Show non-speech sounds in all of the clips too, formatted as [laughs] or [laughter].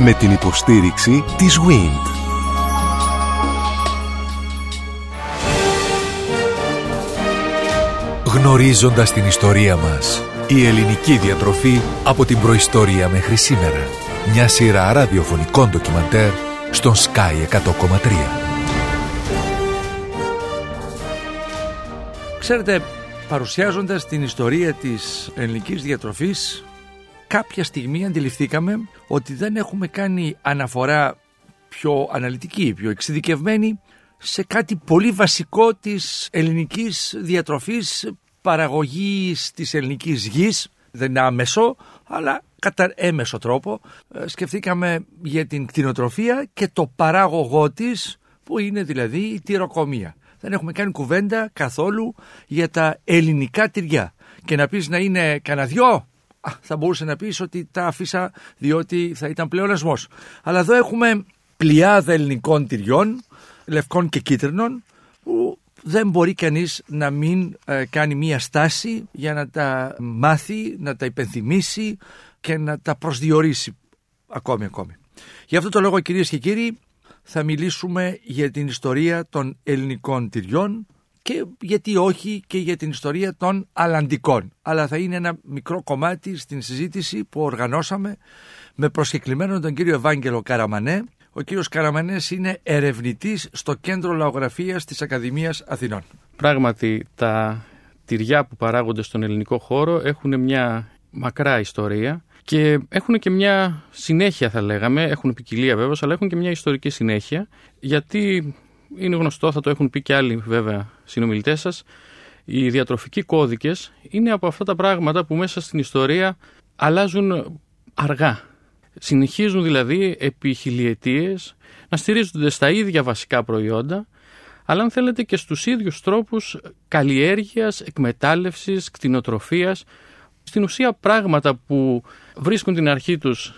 Με την υποστήριξη της WIND. Γνωρίζοντας την ιστορία μας. Η ελληνική διατροφή από την προϊστορία μέχρι σήμερα. Μια σειρά ραδιοφωνικών ντοκιμαντέρ στον Sky 100,3. Ξέρετε, παρουσιάζοντας την ιστορία της ελληνικής διατροφής, κάποια στιγμή αντιληφθήκαμε ότι δεν έχουμε κάνει αναφορά πιο αναλυτική, πιο εξειδικευμένη σε κάτι πολύ βασικό της ελληνικής διατροφής παραγωγής της ελληνικής γης, δεν είναι άμεσο, αλλά κατά έμεσο τρόπο. Ε, σκεφτήκαμε για την κτηνοτροφία και το παράγωγό της, που είναι δηλαδή η τυροκομεία. Δεν έχουμε κάνει κουβέντα καθόλου για τα ελληνικά τυριά. Και να πεις να είναι κανένα δυο, θα μπορούσε να πεις ότι τα άφησα διότι θα ήταν πλεονασμός. Αλλά εδώ έχουμε πλειάδα ελληνικών τυριών, λευκών και κίτρινων, που δεν μπορεί κανείς να μην ε, κάνει μία στάση για να τα μάθει, να τα υπενθυμίσει και να τα προσδιορίσει ακόμη ακόμη. Γι' αυτό το λόγο κυρίες και κύριοι θα μιλήσουμε για την ιστορία των ελληνικών τυριών και γιατί όχι και για την ιστορία των αλλαντικών. Αλλά θα είναι ένα μικρό κομμάτι στην συζήτηση που οργανώσαμε με προσκεκλημένο τον κύριο Ευάγγελο Καραμανέ, ο κύριος Καραμανές είναι ερευνητής στο Κέντρο Λαογραφίας της Ακαδημίας Αθηνών. Πράγματι, τα τυριά που παράγονται στον ελληνικό χώρο έχουν μια μακρά ιστορία και έχουν και μια συνέχεια θα λέγαμε, έχουν ποικιλία βέβαια, αλλά έχουν και μια ιστορική συνέχεια γιατί είναι γνωστό, θα το έχουν πει και άλλοι βέβαια συνομιλητές σας. οι διατροφικοί κώδικες είναι από αυτά τα πράγματα που μέσα στην ιστορία αλλάζουν αργά. Συνεχίζουν δηλαδή επί χιλιετίες να στηρίζονται στα ίδια βασικά προϊόντα, αλλά αν θέλετε και στους ίδιους τρόπους καλλιέργειας, εκμετάλλευσης, κτηνοτροφίας, στην ουσία πράγματα που βρίσκουν την αρχή τους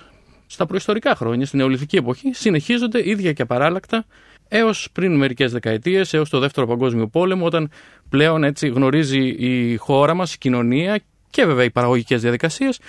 στα προϊστορικά χρόνια, στην νεολιθική εποχή, συνεχίζονται ίδια και απαράλλακτα έως πριν μερικές δεκαετίες, έως το Δεύτερο Παγκόσμιο Πόλεμο, όταν πλέον έτσι γνωρίζει η χώρα μας, η κοινωνία και βέβαια οι παραγωγικές διαδικασίες,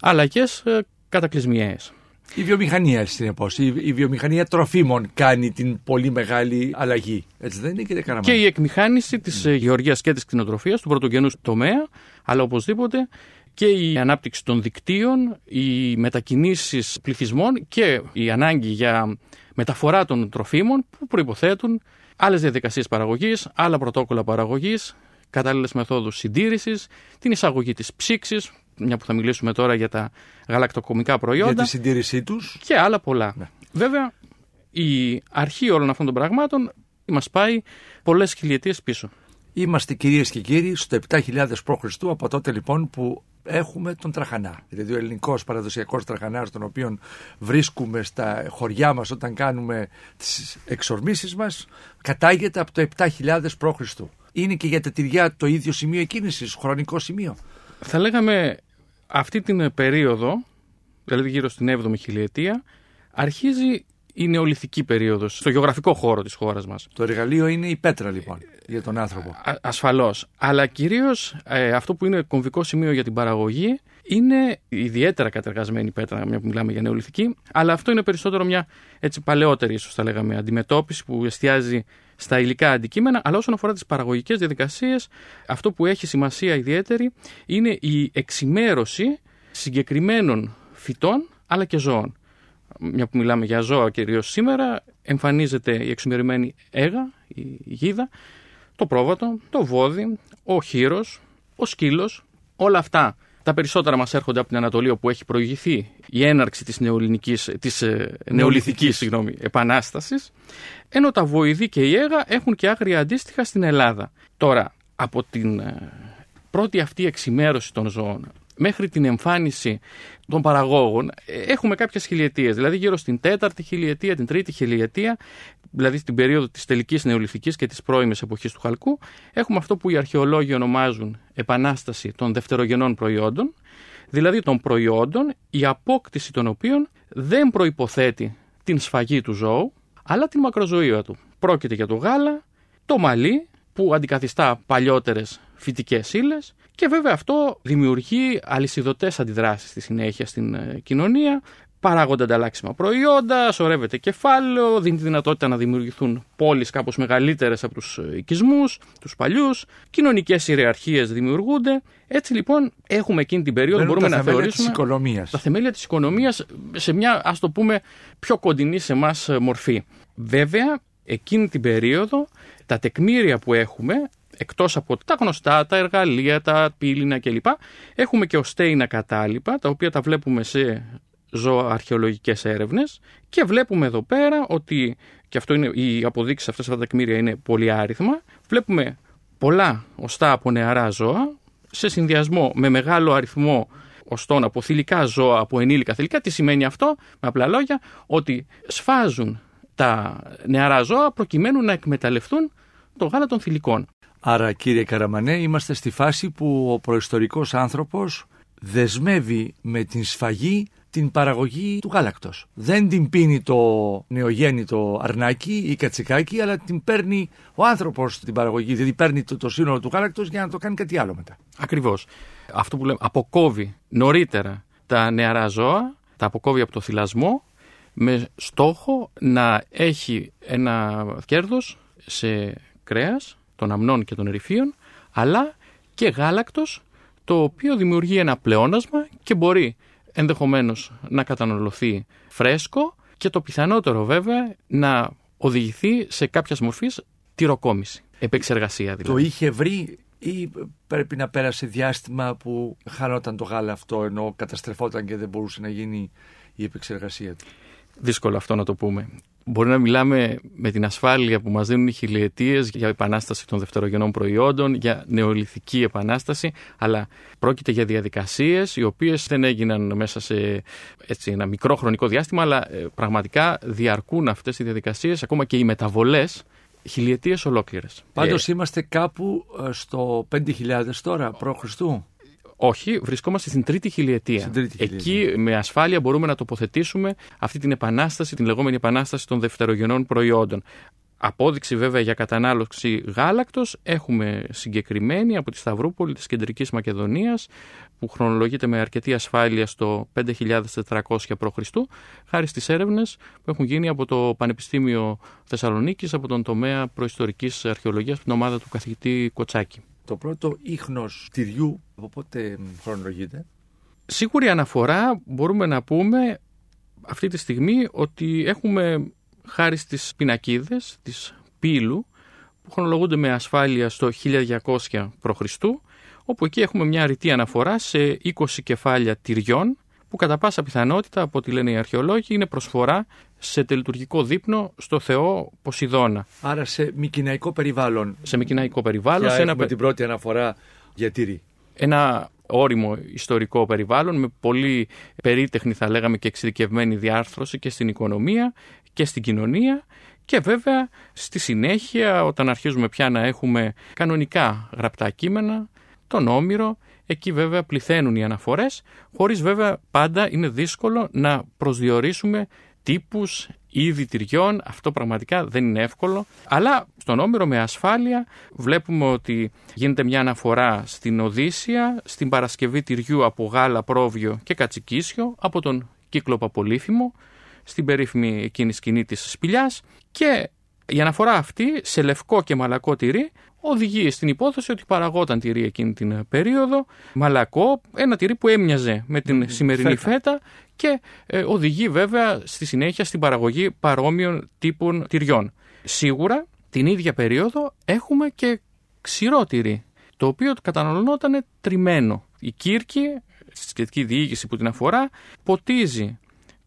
αλλαγές ε, κατακλυσμιαίες. Η βιομηχανία, συνεπώ. Η, η βιομηχανία τροφίμων κάνει την πολύ μεγάλη αλλαγή. Έτσι δεν είναι, κύριε Καραμάνη. Και η εκμηχάνηση της mm. γεωργίας και της κτηνοτροφίας, του πρωτογενούς τομέα, αλλά οπωσδήποτε και η ανάπτυξη των δικτύων, οι μετακινήσεις πληθυσμών και η ανάγκη για μεταφορά των τροφίμων που προϋποθέτουν άλλες διαδικασίες παραγωγής, άλλα πρωτόκολλα παραγωγής, κατάλληλες μεθόδους συντήρησης, την εισαγωγή της ψήξης, μια που θα μιλήσουμε τώρα για τα γαλακτοκομικά προϊόντα. Για τη συντήρησή τους. Και άλλα πολλά. Ναι. Βέβαια, η αρχή όλων αυτών των πραγμάτων μας πάει πολλές χιλιετίες πίσω. Είμαστε κυρίες και κύριοι στο 7000 π.Χ. από τότε λοιπόν που έχουμε τον τραχανά. Δηλαδή ο ελληνικός παραδοσιακός τραχανάς, τον οποίο βρίσκουμε στα χωριά μας όταν κάνουμε τις εξορμήσεις μας, κατάγεται από το 7000 π.Χ. Είναι και για τα τυριά το ίδιο σημείο εκκίνησης, χρονικό σημείο. Θα λέγαμε αυτή την περίοδο, δηλαδή γύρω στην 7η χιλιετία, αρχίζει η νεολιθική περίοδος στο γεωγραφικό χώρο της χώρας μας. Το εργαλείο είναι η πέτρα λοιπόν για τον άνθρωπο. Α, ασφαλώς. Αλλά κυρίως ε, αυτό που είναι κομβικό σημείο για την παραγωγή είναι ιδιαίτερα κατεργασμένη πέτρα, μια που μιλάμε για νεολιθική, αλλά αυτό είναι περισσότερο μια έτσι παλαιότερη, ίσως θα λέγαμε, αντιμετώπιση που εστιάζει στα υλικά αντικείμενα, αλλά όσον αφορά τις παραγωγικές διαδικασίες, αυτό που έχει σημασία ιδιαίτερη είναι η εξημέρωση συγκεκριμένων φυτών αλλά και ζώων μια που μιλάμε για ζώα κυρίως σήμερα, εμφανίζεται η εξημερημένη έγα, η γίδα, το πρόβατο, το βόδι, ο χείρος, ο σκύλος, όλα αυτά. Τα περισσότερα μας έρχονται από την Ανατολή όπου έχει προηγηθεί η έναρξη της, νεολινικής, της ε, νεολιθικής συγγνώμη, επανάστασης, ενώ τα βοηδή και η έγα έχουν και άγρια αντίστοιχα στην Ελλάδα. Τώρα, από την ε, πρώτη αυτή εξημέρωση των ζώων μέχρι την εμφάνιση των παραγόγων ε, έχουμε κάποιες χιλιετίες. Δηλαδή, γύρω στην τέταρτη χιλιετία, την τρίτη χιλιετία, δηλαδή στην περίοδο της τελικής νεολιθική και της πρώιμης εποχής του χαλκού, έχουμε αυτό που οι αρχαιολόγοι ονομάζουν επανάσταση των δευτερογενών προϊόντων, δηλαδή των προϊόντων η απόκτηση των οποίων δεν προϋποθέτει την σφαγή του ζώου, αλλά την μακροζωία του. Πρόκειται για το γάλα, το μαλλί, που αντικαθιστά παλιότερες φυτικές ύλες και βέβαια αυτό δημιουργεί αλυσιδωτές αντιδράσεις στη συνέχεια στην ε, κοινωνία, παράγονται ανταλλάξιμα προϊόντα, σωρεύεται κεφάλαιο, δίνει τη δυνατότητα να δημιουργηθούν πόλεις κάπως μεγαλύτερες από τους οικισμούς, τους παλιούς, κοινωνικές ιεραρχίες δημιουργούνται. Έτσι λοιπόν έχουμε εκείνη την περίοδο, Μπαίνουν μπορούμε τα να θεμέλια θεωρήσουμε της οικονομίας. τα θεμέλια της οικονομίας σε μια ας το πούμε πιο κοντινή σε εμάς μορφή. Βέβαια εκείνη την περίοδο τα τεκμήρια που έχουμε εκτός από τα γνωστά, τα εργαλεία, τα πύληνα κλπ. Έχουμε και οστέινα κατάλοιπα, τα οποία τα βλέπουμε σε ζώα αρχαιολογικές έρευνες και βλέπουμε εδώ πέρα ότι, και αυτό είναι, οι αποδείξεις αυτές αυτά τα τεκμήρια είναι πολύ άριθμα, βλέπουμε πολλά οστά από νεαρά ζώα σε συνδυασμό με μεγάλο αριθμό οστών από θηλυκά ζώα, από ενήλικα θηλυκά. Τι σημαίνει αυτό, με απλά λόγια, ότι σφάζουν τα νεαρά ζώα προκειμένου να εκμεταλλευτούν το γάλα των θηλυκών. Άρα κύριε Καραμανέ είμαστε στη φάση που ο προϊστορικός άνθρωπος δεσμεύει με την σφαγή την παραγωγή του γάλακτος. Δεν την πίνει το νεογέννητο αρνάκι ή κατσικάκι, αλλά την παίρνει ο άνθρωπος την παραγωγή, δηλαδή παίρνει το, το σύνολο του γάλακτος για να το κάνει κάτι άλλο μετά. Ακριβώς. Αυτό που λέμε αποκόβει νωρίτερα τα νεαρά ζώα, τα αποκόβει από το θυλασμό με στόχο να έχει ένα κέρδος σε κρέας των αμνών και των ερυφίων, αλλά και γάλακτος, το οποίο δημιουργεί ένα πλεόνασμα και μπορεί ενδεχομένως να καταναλωθεί φρέσκο και το πιθανότερο βέβαια να οδηγηθεί σε κάποιας μορφής τυροκόμηση, επεξεργασία δηλαδή. Το είχε βρει ή πρέπει να πέρασε διάστημα που χάνονταν το γάλα αυτό ενώ καταστρεφόταν και δεν μπορούσε να γίνει η επεξεργασία του; Δύσκολο αυτό να το πούμε. Μπορεί να μιλάμε με την ασφάλεια που μας δίνουν οι χιλιετίες για επανάσταση των δευτερογενών προϊόντων, για νεολιθική επανάσταση, αλλά πρόκειται για διαδικασίες οι οποίες δεν έγιναν μέσα σε έτσι, ένα μικρό χρονικό διάστημα, αλλά ε, πραγματικά διαρκούν αυτές οι διαδικασίες, ακόμα και οι μεταβολές, χιλιετίες ολόκληρες. Πάντως είμαστε κάπου ε, στο 5.000 τώρα, π.Χ. Όχι, βρισκόμαστε στην τρίτη χιλιετία. Στην τρίτη χιλιετία. Εκεί με ασφάλεια μπορούμε να τοποθετήσουμε αυτή την επανάσταση, την λεγόμενη επανάσταση των δευτερογενών προϊόντων. Απόδειξη βέβαια για κατανάλωση γάλακτος έχουμε συγκεκριμένη από τη Σταυρούπολη της Κεντρικής Μακεδονίας που χρονολογείται με αρκετή ασφάλεια στο 5400 π.Χ. χάρη στις έρευνες που έχουν γίνει από το Πανεπιστήμιο Θεσσαλονίκης από τον τομέα προϊστορικής αρχαιολογίας την ομάδα του καθηγητή Κοτσάκη. Το πρώτο ίχνος τυριού από πότε χρονολογείται; Σίγουρη αναφορά μπορούμε να πούμε αυτή τη στιγμή ότι έχουμε χάρη στις πινακίδες της Πύλου που χρονολογούνται με ασφάλεια στο 1200 π.Χ. όπου εκεί έχουμε μια ρητή αναφορά σε 20 κεφάλια τυριών που κατά πάσα πιθανότητα από ό,τι λένε οι αρχαιολόγοι είναι προσφορά σε τελειτουργικό δείπνο στο θεό Ποσειδώνα. Άρα σε μικυναϊκό περιβάλλον. Σε μικυναϊκό περιβάλλον. Και σε ένα, έχουμε την πρώτη αναφορά για τύρι. ένα όριμο ιστορικό περιβάλλον με πολύ περίτεχνη θα λέγαμε και εξειδικευμένη διάρθρωση και στην οικονομία και στην κοινωνία και βέβαια στη συνέχεια όταν αρχίζουμε πια να έχουμε κανονικά γραπτά κείμενα, τον Όμηρο, εκεί βέβαια πληθαίνουν οι αναφορές, χωρίς βέβαια πάντα είναι δύσκολο να προσδιορίσουμε τύπους είδη τυριών, αυτό πραγματικά δεν είναι εύκολο. Αλλά στον Όμηρο με ασφάλεια βλέπουμε ότι γίνεται μια αναφορά στην Οδύσσια, στην Παρασκευή τυριού από γάλα, πρόβιο και κατσικίσιο, από τον κύκλο Παπολίφημο, στην περίφημη εκείνη σκηνή της σπηλιάς και η αναφορά αυτή σε λευκό και μαλακό τυρί οδηγεί στην υπόθεση ότι παραγόταν τυρί εκείνη την περίοδο, μαλακό, ένα τυρί που έμοιαζε με την σημερινή φέτα. φέτα και ε, οδηγεί βέβαια στη συνέχεια στην παραγωγή παρόμοιων τύπων τυριών. Σίγουρα την ίδια περίοδο έχουμε και ξηρό τυρί, το οποίο καταναλωνόταν τριμμένο. Η Κύρκη, στη σχετική διοίκηση που την αφορά, ποτίζει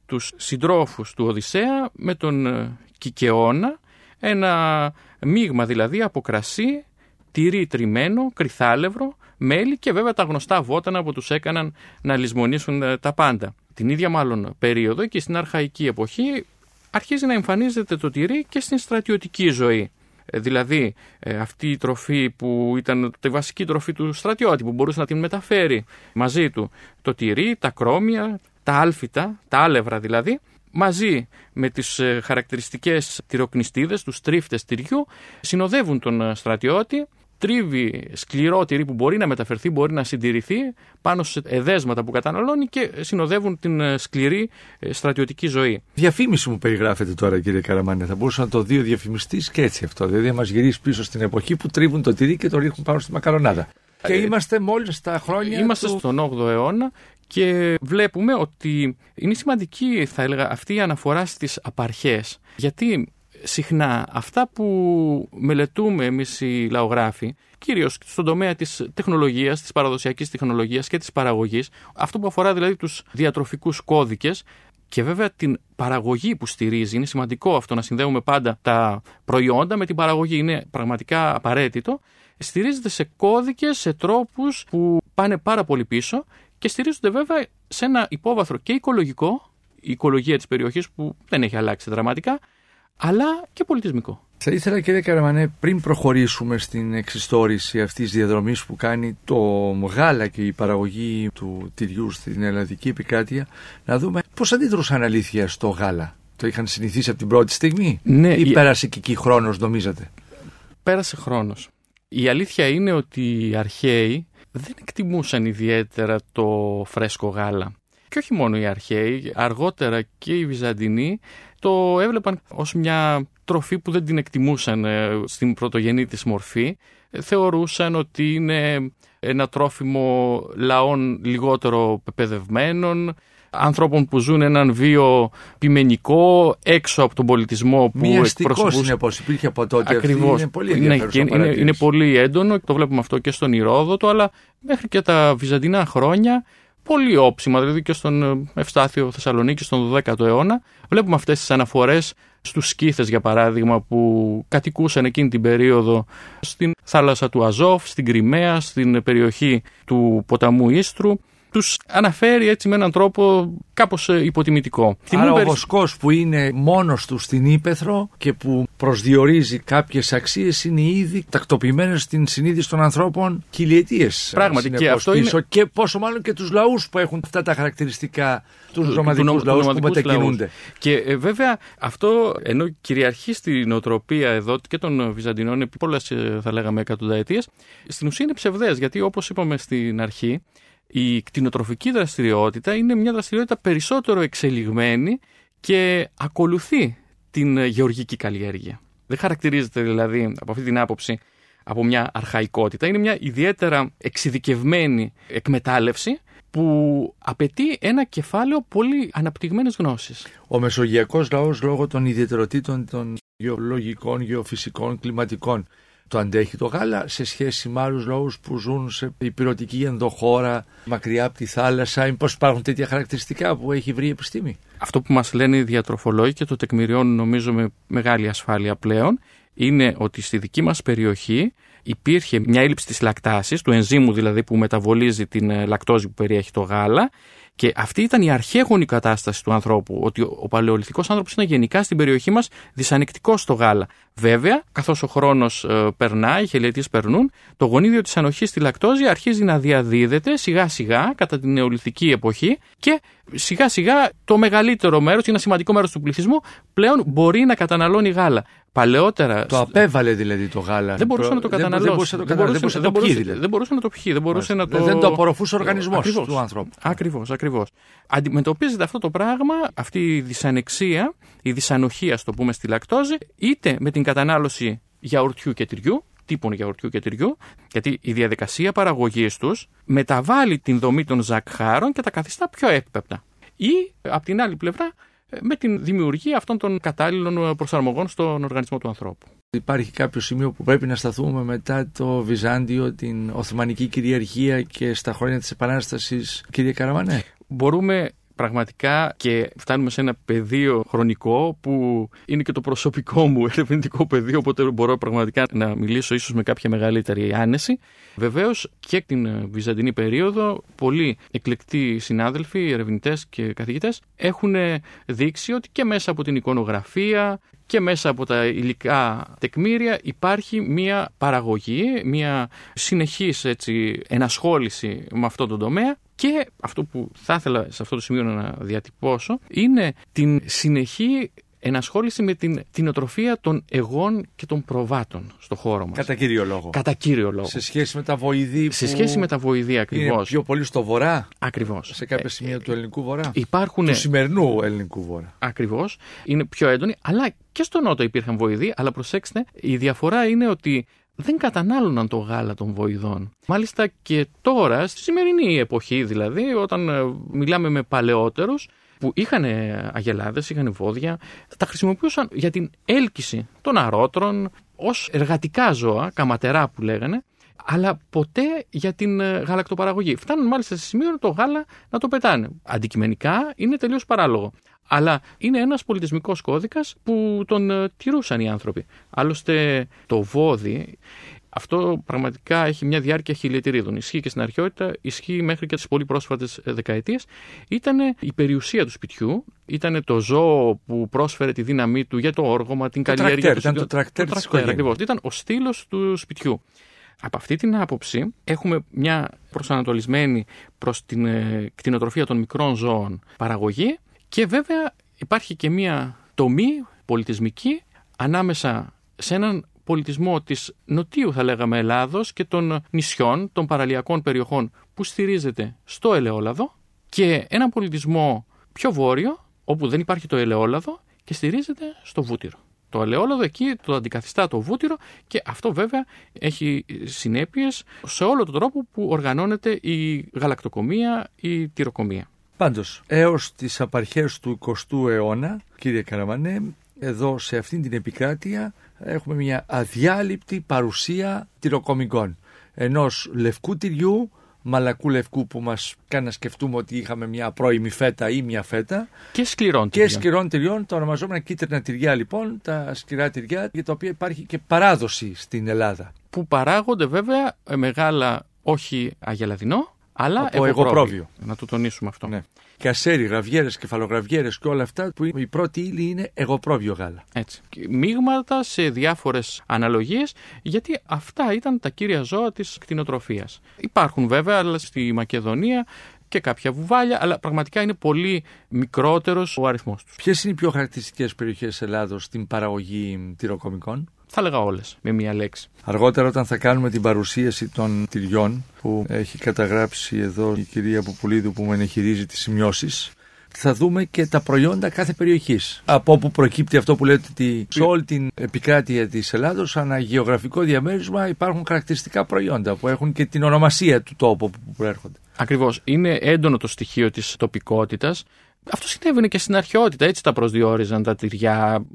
τους συντρόφους του Οδυσσέα με τον ε, Κικαιώνα, ένα μείγμα δηλαδή από κρασί, τυρί τριμμένο, κρυθάλευρο, μέλι και βέβαια τα γνωστά βότανα που τους έκαναν να λησμονήσουν ε, τα πάντα. Την ίδια μάλλον περίοδο και στην αρχαϊκή εποχή αρχίζει να εμφανίζεται το τυρί και στην στρατιωτική ζωή. Ε, Δηλαδή ε, αυτή η τροφή που ήταν τη βασική τροφή του στρατιώτη που μπορούσε να την μεταφέρει μαζί του το τυρί, τα κρόμια, τα άλφητα, τα άλευρα δηλαδή μαζί με τις ε, χαρακτηριστικές τυροκνηστίδες, τους τρίφτες τυριού συνοδεύουν τον ε, στρατιώτη τρίβει σκληρό τυρί που μπορεί να μεταφερθεί, μπορεί να συντηρηθεί πάνω σε εδέσματα που καταναλώνει και συνοδεύουν την ε, σκληρή ε, στρατιωτική ζωή. Διαφήμιση μου περιγράφεται τώρα, κύριε Καραμάνια. Θα μπορούσε να το δει ο διαφημιστής και έτσι αυτό. Δηλαδή, να μας γυρίσει πίσω στην εποχή που τρίβουν το τυρί και το ρίχνουν πάνω στη μακαρονάδα. Και είμαστε μόλις στα χρόνια. Είμαστε του... στον 8ο αιώνα και βλέπουμε ότι είναι σημαντική, θα έλεγα, αυτή η αναφορά στις απαρχές. Γιατί συχνά αυτά που μελετούμε εμείς οι λαογράφοι, κυρίως στον τομέα της τεχνολογίας, της παραδοσιακής τεχνολογίας και της παραγωγής, αυτό που αφορά δηλαδή τους διατροφικούς κώδικες, και βέβαια την παραγωγή που στηρίζει. Είναι σημαντικό αυτό να συνδέουμε πάντα τα προϊόντα με την παραγωγή. Είναι πραγματικά απαραίτητο. Στηρίζεται σε κώδικες, σε τρόπους που πάνε πάρα πολύ πίσω και στηρίζονται βέβαια σε ένα υπόβαθρο και οικολογικό, η οικολογία της περιοχής που δεν έχει αλλάξει δραματικά, αλλά και πολιτισμικό. Θα ήθελα κύριε Καραμανέ πριν προχωρήσουμε στην εξιστόρηση αυτής της διαδρομής που κάνει το γάλα και η παραγωγή του τυριού στην ελλαδική επικράτεια να δούμε πώς αντιδρούσαν αλήθεια στο γάλα. Το είχαν συνηθίσει από την πρώτη στιγμή ναι, ή η... πέρασε και εκεί χρόνος νομίζατε; Πέρασε χρόνος. Η αλήθεια είναι ότι οι αρχαίοι δεν εκτιμούσαν ιδιαίτερα το φρέσκο γάλα. Και όχι μόνο οι αρχαίοι, αργότερα και οι Βυζαντινοί το έβλεπαν ως μια τροφή που δεν την εκτιμούσαν ε, στην πρωτογενή της μορφή. Ε, θεωρούσαν ότι είναι ένα τρόφιμο λαών λιγότερο πεπαιδευμένων, ανθρώπων που ζουν έναν βίο πειμενικό έξω από τον πολιτισμό που Μια εκπροσωπούσε. συνεπώς υπήρχε από τότε Ακριβώς. είναι πολύ ναι, είναι, είναι, πολύ έντονο, το βλέπουμε αυτό και στον Ηρόδοτο, αλλά μέχρι και τα βυζαντινά χρόνια πολύ όψιμα, δηλαδή και στον ε, Ευστάθιο Θεσσαλονίκη στον 12ο αιώνα. Βλέπουμε αυτές τις αναφορές στους σκήθες για παράδειγμα που κατοικούσαν εκείνη την περίοδο στην θάλασσα του Αζόφ, στην Κρυμαία, στην περιοχή του ποταμού Ίστρου τους αναφέρει έτσι με έναν τρόπο κάπως ε, υποτιμητικό. Άρα ο βοσκός που είναι μόνος του στην ύπεθρο και που προσδιορίζει κάποιες αξίες είναι ήδη τακτοποιημένες στην συνείδηση των ανθρώπων χιλιετίε. Πράγματι και αυτό πίσω. είναι. Και πόσο μάλλον και τους λαούς που έχουν αυτά τα χαρακτηριστικά, τους νομαδικούς λαούς που μετακινούνται. Και ε, βέβαια αυτό ενώ κυριαρχεί στην νοοτροπία εδώ και των Βυζαντινών επί πολλές ε, θα λέγαμε εκατονταετίες, στην ουσία είναι ψευδές γιατί όπως είπαμε στην αρχή η κτηνοτροφική δραστηριότητα είναι μια δραστηριότητα περισσότερο εξελιγμένη και ακολουθεί την γεωργική καλλιέργεια. Δεν χαρακτηρίζεται δηλαδή από αυτή την άποψη από μια αρχαϊκότητα. Είναι μια ιδιαίτερα εξειδικευμένη εκμετάλλευση που απαιτεί ένα κεφάλαιο πολύ αναπτυγμένες γνώσεις. Ο μεσογειακός λαός λόγω των ιδιαιτεροτήτων των γεωλογικών, γεωφυσικών, κλιματικών το αντέχει το γάλα σε σχέση με άλλους λαούς που ζουν σε υπηρετική ενδοχώρα, μακριά από τη θάλασσα. Μήπω υπάρχουν τέτοια χαρακτηριστικά που έχει βρει η επιστήμη; Αυτό που μας λένε οι διατροφολόγοι και το τεκμηριώνουν νομίζω με μεγάλη ασφάλεια πλέον είναι ότι στη δική μας περιοχή υπήρχε μια έλλειψη της λακτάσης, του ενζήμου δηλαδή που μεταβολίζει την ε, λακτόζη που περιέχει το γάλα και αυτή ήταν η αρχαίγονη κατάσταση του ανθρώπου, ότι ο παλαιολιθικός άνθρωπος ήταν γενικά στην περιοχή μας δυσανεκτικός στο γάλα. Βέβαια, καθώς ο χρόνος ε, περνάει, οι χελιετίες περνούν, το γονίδιο της ανοχής στη λακτόζη αρχίζει να διαδίδεται σιγά σιγά κατά την νεολιθική εποχή και σιγά σιγά το μεγαλύτερο μέρος, ένα σημαντικό μέρος του πληθυσμού πλέον μπορεί να καταναλώνει γάλα. Παλαιότερα. Το απέβαλε δηλαδή το γάλα. Δεν μπορούσε να το καταναλώσει. Δεν μπορούσε να το, μπορούσε, δεν μπορούσε, δηλαδή. δεν μπορούσε να το πιει. Δεν, μπορούσε να το... δεν το απορροφούσε ο οργανισμός του άνθρωπου. Ακριβώς, ακριβώς. Αντιμετωπίζεται αυτό το πράγμα, αυτή η δυσανεξία, η δυσανοχία, στο πούμε, στη λακτόζη, είτε με την κατανάλωση γιαουρτιού και τυριού, τύπων γιαουρτιού και τυριού, γιατί η διαδικασία παραγωγής τους μεταβάλλει την δομή των ζακχάρων και τα καθιστά πιο εύπεπτα. Ή, από την άλλη πλευρά, με την δημιουργία αυτών των κατάλληλων προσαρμογών στον οργανισμό του ανθρώπου. Υπάρχει κάποιο σημείο που πρέπει να σταθούμε μετά το Βυζάντιο, την Οθωμανική κυριαρχία και στα χρόνια της Επανάστασης, κύριε Καραβανέ. Μπορούμε πραγματικά και φτάνουμε σε ένα πεδίο χρονικό που είναι και το προσωπικό μου ερευνητικό πεδίο, οπότε μπορώ πραγματικά να μιλήσω ίσως με κάποια μεγαλύτερη άνεση. Βεβαίως και την Βυζαντινή περίοδο, πολλοί εκλεκτοί συνάδελφοι, ερευνητές και καθηγητές έχουν δείξει ότι και μέσα από την εικονογραφία και μέσα από τα υλικά τεκμήρια υπάρχει μια παραγωγή, μια συνεχής έτσι, ενασχόληση με αυτό το τομέα και αυτό που θα ήθελα σε αυτό το σημείο να διατυπώσω είναι την συνεχή ενασχόληση με την κτηνοτροφία των εγών και των προβάτων στο χώρο μας. Κατά κύριο λόγο. Κατά κύριο λόγο. Σε σχέση με τα βοηδή. Σε σχέση με τα βοηδή ακριβώς. Είναι πιο πολύ στο βορρά; Ακριβώς. Σε κάποια σημεία του ελληνικού βορρά; Υπάρχουν... Του σημερινού ελληνικού βορρά. Ακριβώς. Είναι πιο έντονη. Αλλά και στο νότο υπήρχαν βοηδοί. Αλλά προσέξτε, η διαφορά είναι ότι δεν κατανάλωναν το γάλα των βοηδών. Μάλιστα και τώρα, στη σημερινή εποχή δηλαδή, όταν ε, μιλάμε με παλαιότερους, που είχαν αγελάδες, είχαν βόδια, τα χρησιμοποιούσαν για την έλκυση των αρώτρων ως εργατικά ζώα, καματερά που λέγανε, αλλά ποτέ για την ε, γαλακτοπαραγωγή. Φτάνουν μάλιστα σε σημείο το γάλα να το πετάνε. Αντικειμενικά είναι τελείως παράλογο. Αλλά είναι ένας πολιτισμικός κώδικας που τον ε, τηρούσαν οι άνθρωποι. Άλλωστε το βόδι αυτό πραγματικά έχει μια διάρκεια χιλιετηρίδων. Ισχύει και στην αρχαιότητα, ισχύει μέχρι και τις πολύ πρόσφατες δεκαετίες. Ήταν η περιουσία του σπιτιού, ήταν το ζώο που πρόσφερε τη δύναμή του για το όργωμα, την το καλλιέργεια του. Ήταν το τρακτέρ, το τρακτέρ ακριβώς. Ήταν ο στήλος του σπιτιού. Από αυτή την άποψη έχουμε μια προσανατολισμένη προς την ε, κτηνοτροφία των μικρών ζώων παραγωγή και βέβαια υπάρχει και μια τομή πολιτισμική ανάμεσα σε έναν πολιτισμό της νοτίου θα λέγαμε Ελλάδος και των νησιών, των παραλιακών περιοχών που στηρίζεται στο ελαιόλαδο και έναν πολιτισμό πιο βόρειο όπου δεν υπάρχει το ελαιόλαδο και στηρίζεται στο βούτυρο. Το ελαιόλαδο εκεί το αντικαθιστά το βούτυρο και αυτό βέβαια έχει συνέπειες σε όλο τον τρόπο που οργανώνεται η γαλακτοκομία, η τυροκομία. Πάντως, έως τις απαρχές του 20ου αιώνα, κύριε Καραμανέ, εδώ σε αυτήν την επικράτεια έχουμε μια αδιάλειπτη παρουσία τυροκομικών. Ενός λευκού τυριού, μαλακού λευκού που μας κάνει να σκεφτούμε ότι είχαμε μια πρώιμη φέτα ή μια φέτα. Και σκληρών τυριών. Και σκληρών τυριών, τα ονομαζόμενα κίτρινα τυριά λοιπόν, τα σκληρά τυριά, για τα οποία υπάρχει και παράδοση στην Ελλάδα. Που παράγονται βέβαια μεγάλα, όχι αγελαδινό, αλλά από εγωπρόβιο. Να το τονίσουμε αυτό. Ναι κασέρι, γραβιέρες, κεφαλογραβιέρες και όλα αυτά που η πρώτη ύλη είναι εγωπρόβιο γάλα. Έτσι. Μείγματα σε διάφορες αναλογίες, γιατί αυτά ήταν τα κύρια ζώα της κτηνοτροφίας. Υπάρχουν βέβαια, αλλά στη Μακεδονία και κάποια βουβάλια, αλλά πραγματικά είναι πολύ μικρότερος ο αριθμός τους. Ποιες είναι οι πιο χαρακτηριστικές περιοχές Ελλάδος στην παραγωγή τυροκομικών, θα έλεγα όλες, με μία λέξη. Αργότερα, όταν θα κάνουμε την παρουσίαση των τυριών, που έχει καταγράψει εδώ η κυρία Πουπουλίδου που με τις σημειώσεις, θα δούμε και τα προϊόντα κάθε περιοχής. Από όπου προκύπτει αυτό που λέτε ότι σε όλη την επικράτεια της Ελλάδος, ανά γεωγραφικό διαμέρισμα, υπάρχουν χαρακτηριστικά προϊόντα που έχουν και την ονομασία του τόπου που προέρχονται. Ακριβώς. Είναι έντονο το στοιχείο της τοπικότητας. Αυτό συνέβαινε και στην αρχαιότητα, έτσι τα προσδιορίζαν τα τυριά.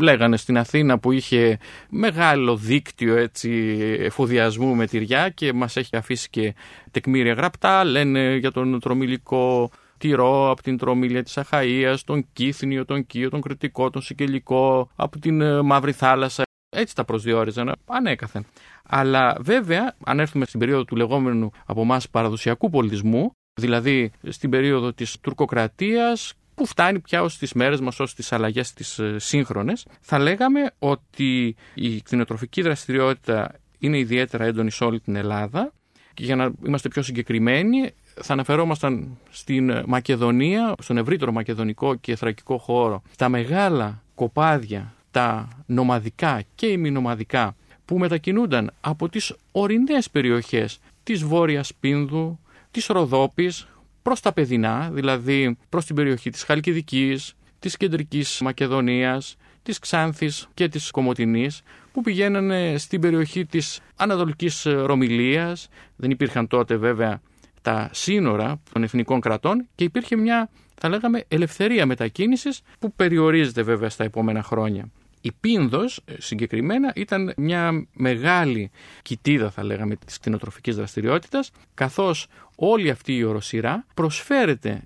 Λέγανε στην Αθήνα που είχε μεγάλο δίκτυο έτσι, εφοδιασμού με τυριά και μας έχει αφήσει και τεκμήρια γραπτά. Λένε για τον τρομιλικό τυρό από την τρομίλια της Αχαΐας, τον Κύθνιο, τον Κίο, τον Κρητικό, τον Σικελικό, από την ε, Μαύρη Θάλασσα. Έτσι τα προσδιορίζαν ανέκαθεν. Αλλά βέβαια, αν έρθουμε στην περίοδο του λεγόμενου από εμάς παραδοσιακού πολιτισμού, δηλαδή στην περίοδο της τουρκοκρατίας που φτάνει πια ως τις μέρες μας, ως τις αλλαγές τις ε, σύγχρονες, θα λέγαμε ότι η κτηνοτροφική δραστηριότητα είναι ιδιαίτερα έντονη σε όλη την Ελλάδα. Και για να είμαστε πιο συγκεκριμένοι θα αναφερόμασταν στην Μακεδονία, στον ευρύτερο μακεδονικό και θρακικό χώρο, τα μεγάλα κοπάδια, τα νομαδικά και ημινομαδικά που μετακινούνταν από τις ορεινές περιοχές της Βόρειας Πίνδου, της Ροδόπης προς τα παιδινά, δηλαδή προς την περιοχή της Χαλκιδικής, της Κεντρικής Μακεδονίας, της Ξάνθης και της Κομωτινής που πηγαίνανε στην περιοχή της Ανατολικής Ρωμιλίας. Δεν υπήρχαν τότε βέβαια τα σύνορα των εθνικών κρατών και υπήρχε μια θα λέγαμε ελευθερία μετακίνησης που περιορίζεται βέβαια στα επόμενα χρόνια. Η Πίνδος ε, συγκεκριμένα ήταν μια μεγάλη κοιτίδα θα λέγαμε της κτηνοτροφικής δραστηριότητας καθώς όλη αυτή η οροσυρά προσφέρεται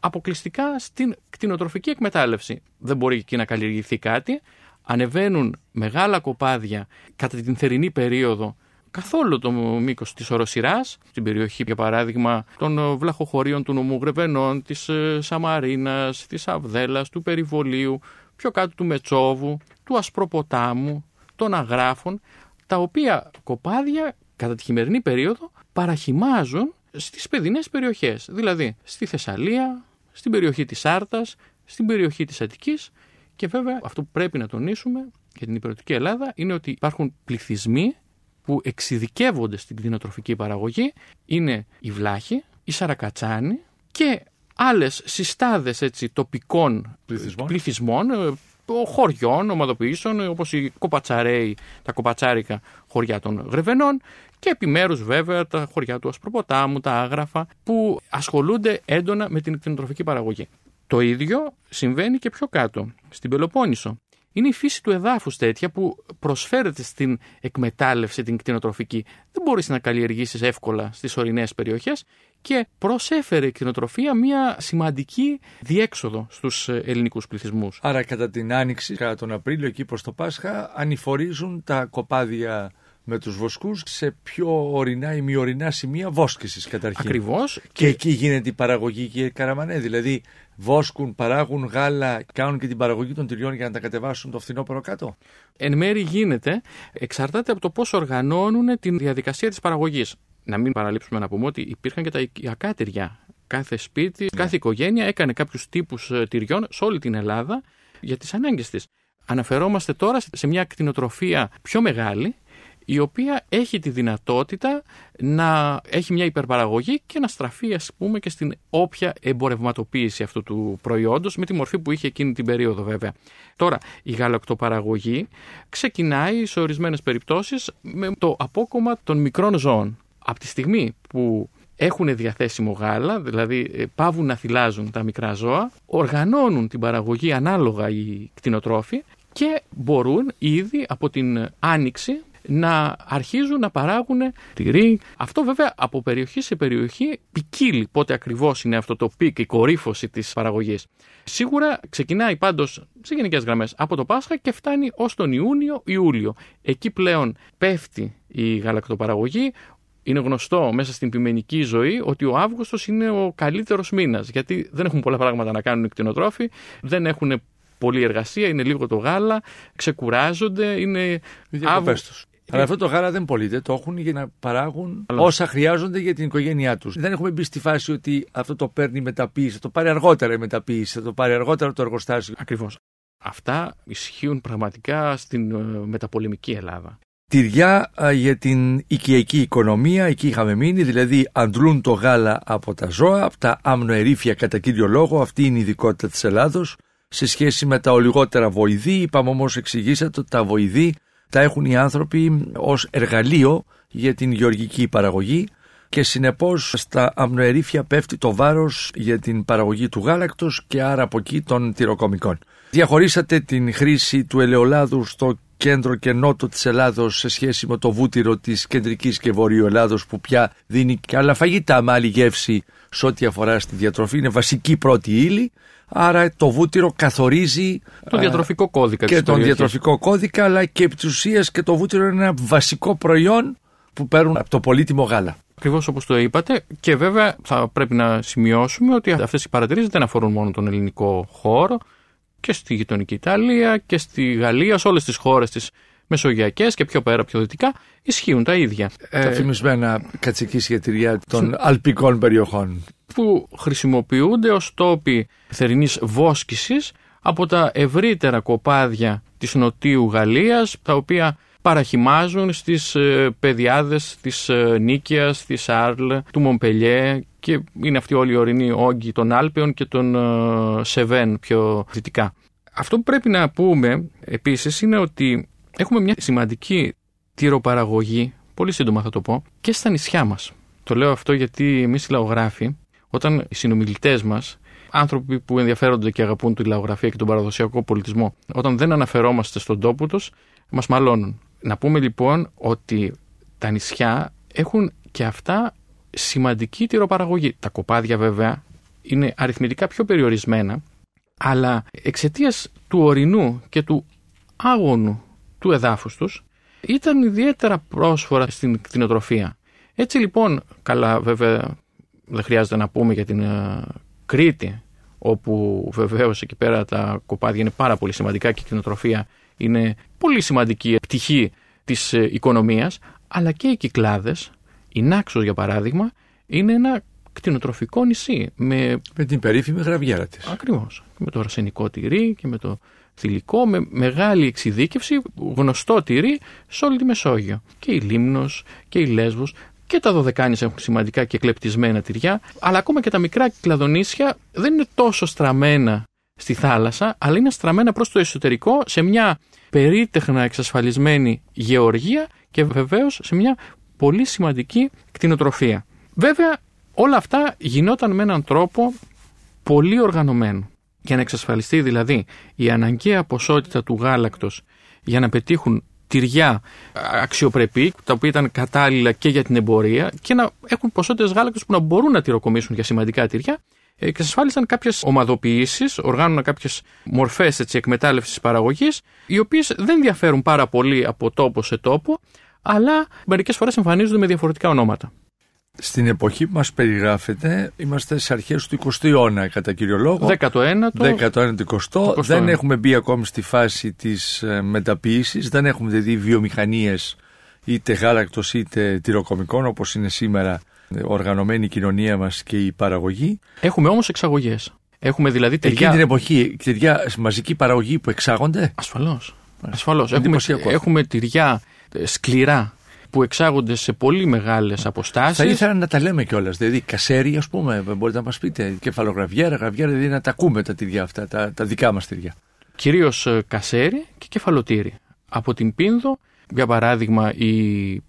αποκλειστικά στην κτηνοτροφική εκμετάλλευση. Δεν μπορεί εκεί να καλλιεργηθεί κάτι. Ανεβαίνουν μεγάλα κοπάδια κατά την θερινή περίοδο καθόλου το μήκος της οροσυράς, στην περιοχή για παράδειγμα των βλαχοχωρίων του νομού Γρεβενών, της ε, Σαμαρίνας, της Αβδέλας, του Περιβολίου, πιο κάτω του Μετσόβου, του Ασπροποτάμου, των Αγράφων, τα οποία κοπάδια κατά τη χειμερινή περίοδο παραχυμάζουν στις παιδινές περιοχές, δηλαδή στη Θεσσαλία, στην περιοχή της Άρτας, στην περιοχή της Αττικής Και βέβαια αυτό που πρέπει να τονίσουμε για την υπηρετική Ελλάδα είναι ότι υπάρχουν πληθυσμοί που εξειδικεύονται στην κτηνοτροφική παραγωγή. Είναι η βλάχη, η σαρακατσάνη και άλλες συστάδες έτσι, τοπικών Πληθυσμών. πληθυσμών, ε, χωριών, ομαδοποιήσεων, όπως οι κοπατσαρέοι, τα κοπατσάρικα χωριά των Γρεβενών και επιμέρους βέβαια τα χωριά του Ασπροποτάμου, τα Άγραφα, που ασχολούνται έντονα με την κτηνοτροφική παραγωγή. Το ίδιο συμβαίνει και πιο κάτω, στην Πελοπόννησο. Είναι η φύση του εδάφους τέτοια που προσφέρεται στην εκμετάλλευση την κτηνοτροφική. Δεν μπορείς να καλλιεργήσεις εύκολα στις ορεινές περιοχές και προσέφερε η κτηνοτροφία μια σημαντική διέξοδο στους ε, ελληνικούς πληθυσμούς. Άρα κατά την Άνοιξη, κατά τον Απρίλιο εκεί προς το Πάσχα, ανηφορίζουν τα κοπάδια με τους βοσκούς σε πιο ορεινά ή μη ορεινά σημεία βόσκησης καταρχήν. Ακριβώς. Και εκεί γίνεται η παραγωγή, κύριε Καραμανέ. Δηλαδή, βόσκουν, παράγουν γάλα, κάνουν και την παραγωγή των τυριών για να τα κατεβάσουν το φθινόπωρο κάτω. εν μέρη γίνεται, εξαρτάται από το πώς οργανώνουν την διαδικασία της παραγωγής. Να μην παραλείψουμε να πούμε ότι υπήρχαν και τα οικιακά τυριά. Κάθε σπίτι, κάθε οικογένεια έκανε κάποιους τύπους ε, τυριών σε όλη την Ελλάδα για τις ανάγκες της. Αναφερόμαστε τώρα σε μια κτηνοτροφία πιο μεγάλη, η οποία έχει τη δυνατότητα να έχει μια υπερπαραγωγή και να στραφεί ας πούμε και στην όποια εμπορευματοποίηση αυτού του προϊόντος με τη μορφή που είχε εκείνη την περίοδο βέβαια. Τώρα η γαλακτοπαραγωγή ξεκινάει σε ορισμένες περιπτώσεις με το απόκομμα των μικρών ζώων. Από τη στιγμή που έχουν διαθέσιμο γάλα, δηλαδή ε, πάβουν να θυλάζουν τα μικρά ζώα, οργανώνουν την παραγωγή ανάλογα οι κτηνοτρόφοι και μπορούν ήδη από την άνοιξη να αρχίζουν να παράγουν τυρί. Αυτό βέβαια από περιοχή σε περιοχή ποικίλει πότε ακριβώς είναι αυτό το peak, η κορύφωση της παραγωγής. Σίγουρα ξεκινάει πάντως σε γενικές γραμμές από το Πάσχα και φτάνει ως τον Ιούνιο-Ιούλιο. Εκεί πλέον πέφτει η γαλακτοπαραγωγή, είναι γνωστό μέσα στην ποιμενική ζωή ότι ο Αύγουστος είναι ο καλύτερος μήνας. Γιατί δεν έχουν πολλά πράγματα να κάνουν οι κτηνοτρόφοι, δεν έχουν πολλή εργασία, είναι λίγο το γάλα, ξεκουράζονται, είναι. Διακοπές τους. Αλλά αυτό το γάλα δεν πωλείται, το έχουν για να παράγουν Αλλά- όσα χρειάζονται για την οικογένειά τους. Δεν έχουμε μπει στη φάση ότι αυτό το παίρνει η μεταποίηση, θα το πάρει αργότερα η μεταποίηση, θα το πάρει αργότερα το εργοστάσιο. Ακριβώς. Αυτά ισχύουν πραγματικά στην ε, μεταπολεμική Ελλάδα. Τυριά α, για την οικιακή οικονομία, εκεί είχαμε μείνει, δηλαδή αντλούν το γάλα από τα ζώα, από τα αμνοερήφια κατά κύριο λόγο, αυτή είναι η ειδικότητα της Ελλάδος, σε σχέση με τα ολιγότερα βοηδή, είπαμε όμως εξηγήσατε ότι τα βοηδή τα έχουν οι άνθρωποι ως εργαλείο για την γεωργική παραγωγή και συνεπώς στα αμνοερήφια πέφτει το βάρος για την παραγωγή του γάλακτος και άρα από εκεί των τυροκομικών. Διαχωρίσατε την χρήση του ελαιολάδου στο κέντρο και νότο της Ελλάδος σε σχέση με το βούτυρο της κεντρικής και βορείου Ελλάδος που πια δίνει και άλλα φαγητά με άλλη γεύση σε ό,τι αφορά στη διατροφή. Είναι βασική πρώτη ύλη. Άρα το βούτυρο καθορίζει Το α, διατροφικό κώδικα και της τον περιοχής. διατροφικό κώδικα αλλά και επί της ουσίας και το βούτυρο είναι ένα βασικό προϊόν που παίρνουν από το πολύτιμο γάλα. Ακριβώς όπως το είπατε. Και βέβαια θα πρέπει να σημειώσουμε ότι αυτές οι παρατηρήσεις δεν αφορούν μόνο τον ελληνικό χώρο και στη γειτονική Ιταλία και στη Γαλλία, σε όλες τις χώρες τι μεσογειακές και πιο πέρα, πιο δυτικά, ισχύουν τα ίδια. τα Ε, φημισμένα κατσική τυριά των αλπικών περιοχών. που χρησιμοποιούνται ως τόποι θερινής βόσκησης από τα ευρύτερα κοπάδια της νοτίου Γαλλίας, τα οποία παραχυμάζουν στις ε, πεδιάδες της ε, Νίκαιας, της Άρλ, του Μομπελιέ και είναι αυτή όλη η ορεινή όγκη των Άλπαιων και των ε, Σεβέν πιο δυτικά. Αυτό που πρέπει να πούμε επίσης είναι ότι έχουμε μια σημαντική τυροπαραγωγή, πολύ σύντομα θα το πω, και στα νησιά μας. Το λέω αυτό γιατί εμείς οι λαογράφοι, όταν οι συνομιλητές μας, άνθρωποι που ενδιαφέρονται και αγαπούν τη λαογραφία και τον παραδοσιακό πολιτισμό, όταν δεν αναφερόμαστε στον τόπο τους, μας μαλώνουν. Να πούμε λοιπόν ότι τα νησιά έχουν και αυτά σημαντική τυροπαραγωγή. Τα κοπάδια βέβαια είναι αριθμητικά πιο περιορισμένα, αλλά εξαιτίας του ορεινού και του άγωνου του εδάφους τους, ήταν ιδιαίτερα πρόσφορα στην κτηνοτροφία. Έτσι λοιπόν, καλά βέβαια δεν χρειάζεται να πούμε για την ε, Κρήτη, όπου βεβαίως εκεί πέρα τα κοπάδια είναι πάρα πολύ σημαντικά και η κτηνοτροφία είναι πολύ σημαντική πτυχή της ε, οικονομίας, αλλά και οι Κυκλάδες, η Νάξος για παράδειγμα, είναι ένα κτηνοτροφικό νησί. Με, με την περίφημη γραβιέρα της. Ακριβώς. Με το αρσενικό τυρί και με το θηλυκό, με μεγάλη εξειδίκευση, γνωστό τυρί σε όλη τη Μεσόγειο. Και η Λίμνος και η Λέσβος και τα Δωδεκάνησα έχουν σημαντικά και κλεπτισμένα τυριά, αλλά ακόμα και τα μικρά κυκλαδονήσια δεν είναι τόσο στραμμένα στη θάλασσα, αλλά είναι στραμμένα προς το εσωτερικό σε μια περίτεχνα εξασφαλισμένη γεωργία και βεβαίως σε μια πολύ σημαντική κτηνοτροφία. Βέβαια όλα αυτά γινόταν με έναν τρόπο πολύ οργανωμένο. Για να εξασφαλιστεί δηλαδή η αναγκαία ποσότητα του γάλακτος για να πετύχουν τυριά αξιοπρεπή, τα οποία ήταν κατάλληλα και για την εμπορία και να έχουν ποσότητες γάλακτος που να μπορούν να τυροκομίσουν για σημαντικά τυριά, εξασφάλισαν κάποιες ομαδοποιήσεις, οργάνωναν κάποιες μορφές εκμετάλλευσης παραγωγής, οι οποίες δεν διαφέρουν πάρα πολύ από τόπο σε τόπο, αλλά μερικές φορές εμφανίζονται με διαφορετικά ονόματα. Στην εποχή που μας περιγράφεται είμαστε στις αρχές του 20ου αιώνα κατά κύριο λόγο. 19ο. 19ο, 20ο. Δεν έχουμε μπει ακόμη στη φάση της ε, μεταποίησης, δεν έχουμε δει βιομηχανίες είτε γάλακτος είτε τυροκομικών όπως είναι σήμερα ε, οργανωμένη η κοινωνία μας και η παραγωγή. Έχουμε όμως εξαγωγές. Έχουμε δηλαδή ταιριά... Εκείνη την εποχή ταιριά μαζική παραγωγή που εξάγονται; Ασφαλώς. Ασφαλώς. Έχουμε, έχουμε τυριά ε, σκληρά που εξάγονται σε πολύ μεγάλες αποστάσεις. Θα ήθελα να τα λέμε κιόλας. Δηλαδή, κασέρι, ας πούμε, μπορείτε να μας πείτε. Κεφαλογραβιέρα, γραβιέρα, δηλαδή να τα ακούμε τα τυριά αυτά, τα, τα δικά μας τυριά. Κυρίως ε, κασέρι και κεφαλοτήρι. Από την Πίνδο, για παράδειγμα, η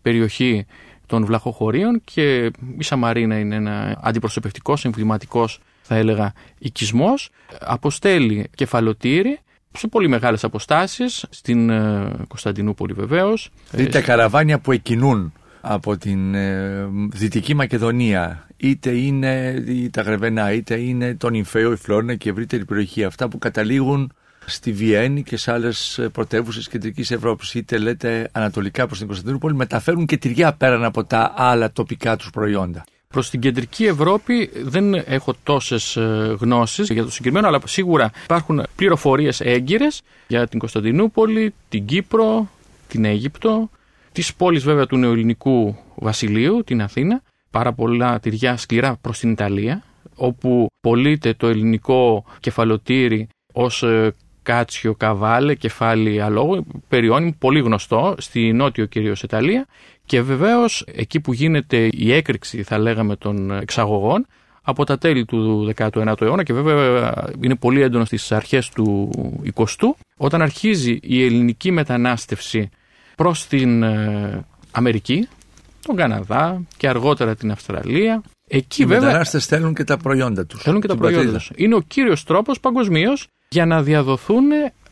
περιοχή των βλαχοχωρίων και η Σαμαρίνα είναι ένα αντιπροσωπευτικός, εμβληματικός, θα έλεγα, οικισμός. Αποστέλει κεφαλοτήρι σε πολύ μεγάλες αποστάσεις, στην ε, Κωνσταντινούπολη βεβαίως. Δηλαδή τα καραβάνια που εκκινούν από την ε, Δυτική Μακεδονία, είτε είναι τα Γρεβενά, είτε είναι τον Ιμφαίο, η Φλόρινα και η ευρύτερη περιοχή, αυτά που καταλήγουν στη Βιέννη και σε άλλες πρωτεύουσες κεντρικής Ευρώπης, είτε λέτε ανατολικά προς την Κωνσταντινούπολη, μεταφέρουν και τυριά πέραν από τα άλλα τοπικά τους προϊόντα. Προς την κεντρική Ευρώπη δεν έχω τόσες ε, γνώσεις για το συγκεκριμένο, αλλά σίγουρα υπάρχουν πληροφορίες έγκυρες για την Κωνσταντινούπολη, την Κύπρο, την Αίγυπτο, τις πόλεις βέβαια του νεοελληνικού βασιλείου, την Αθήνα, πάρα πολλά τυριά σκληρά προς την Ιταλία, όπου πωλείται το ελληνικό κεφαλοτήρι ως ε, κάτσιο καβάλε, κεφάλι αλόγου, περιόνιμο πολύ γνωστό στη νότιο κυρίως Ιταλία και βεβαίως εκεί που γίνεται η έκρηξη θα λέγαμε των εξαγωγών από τα τέλη του 19ου αιώνα και βέβαια είναι πολύ έντονο στις αρχές του 20ου όταν αρχίζει η ελληνική μετανάστευση προς την ε, Αμερική, τον Καναδά και αργότερα την Αυστραλία. Εκεί Οι βέβαια. Οι μετανάστες στέλνουν και τα προϊόντα τους. Στέλνουν και τα προϊόντα τους. Είναι ο κύριος τρόπος παγκοσμίως για να διαδοθούν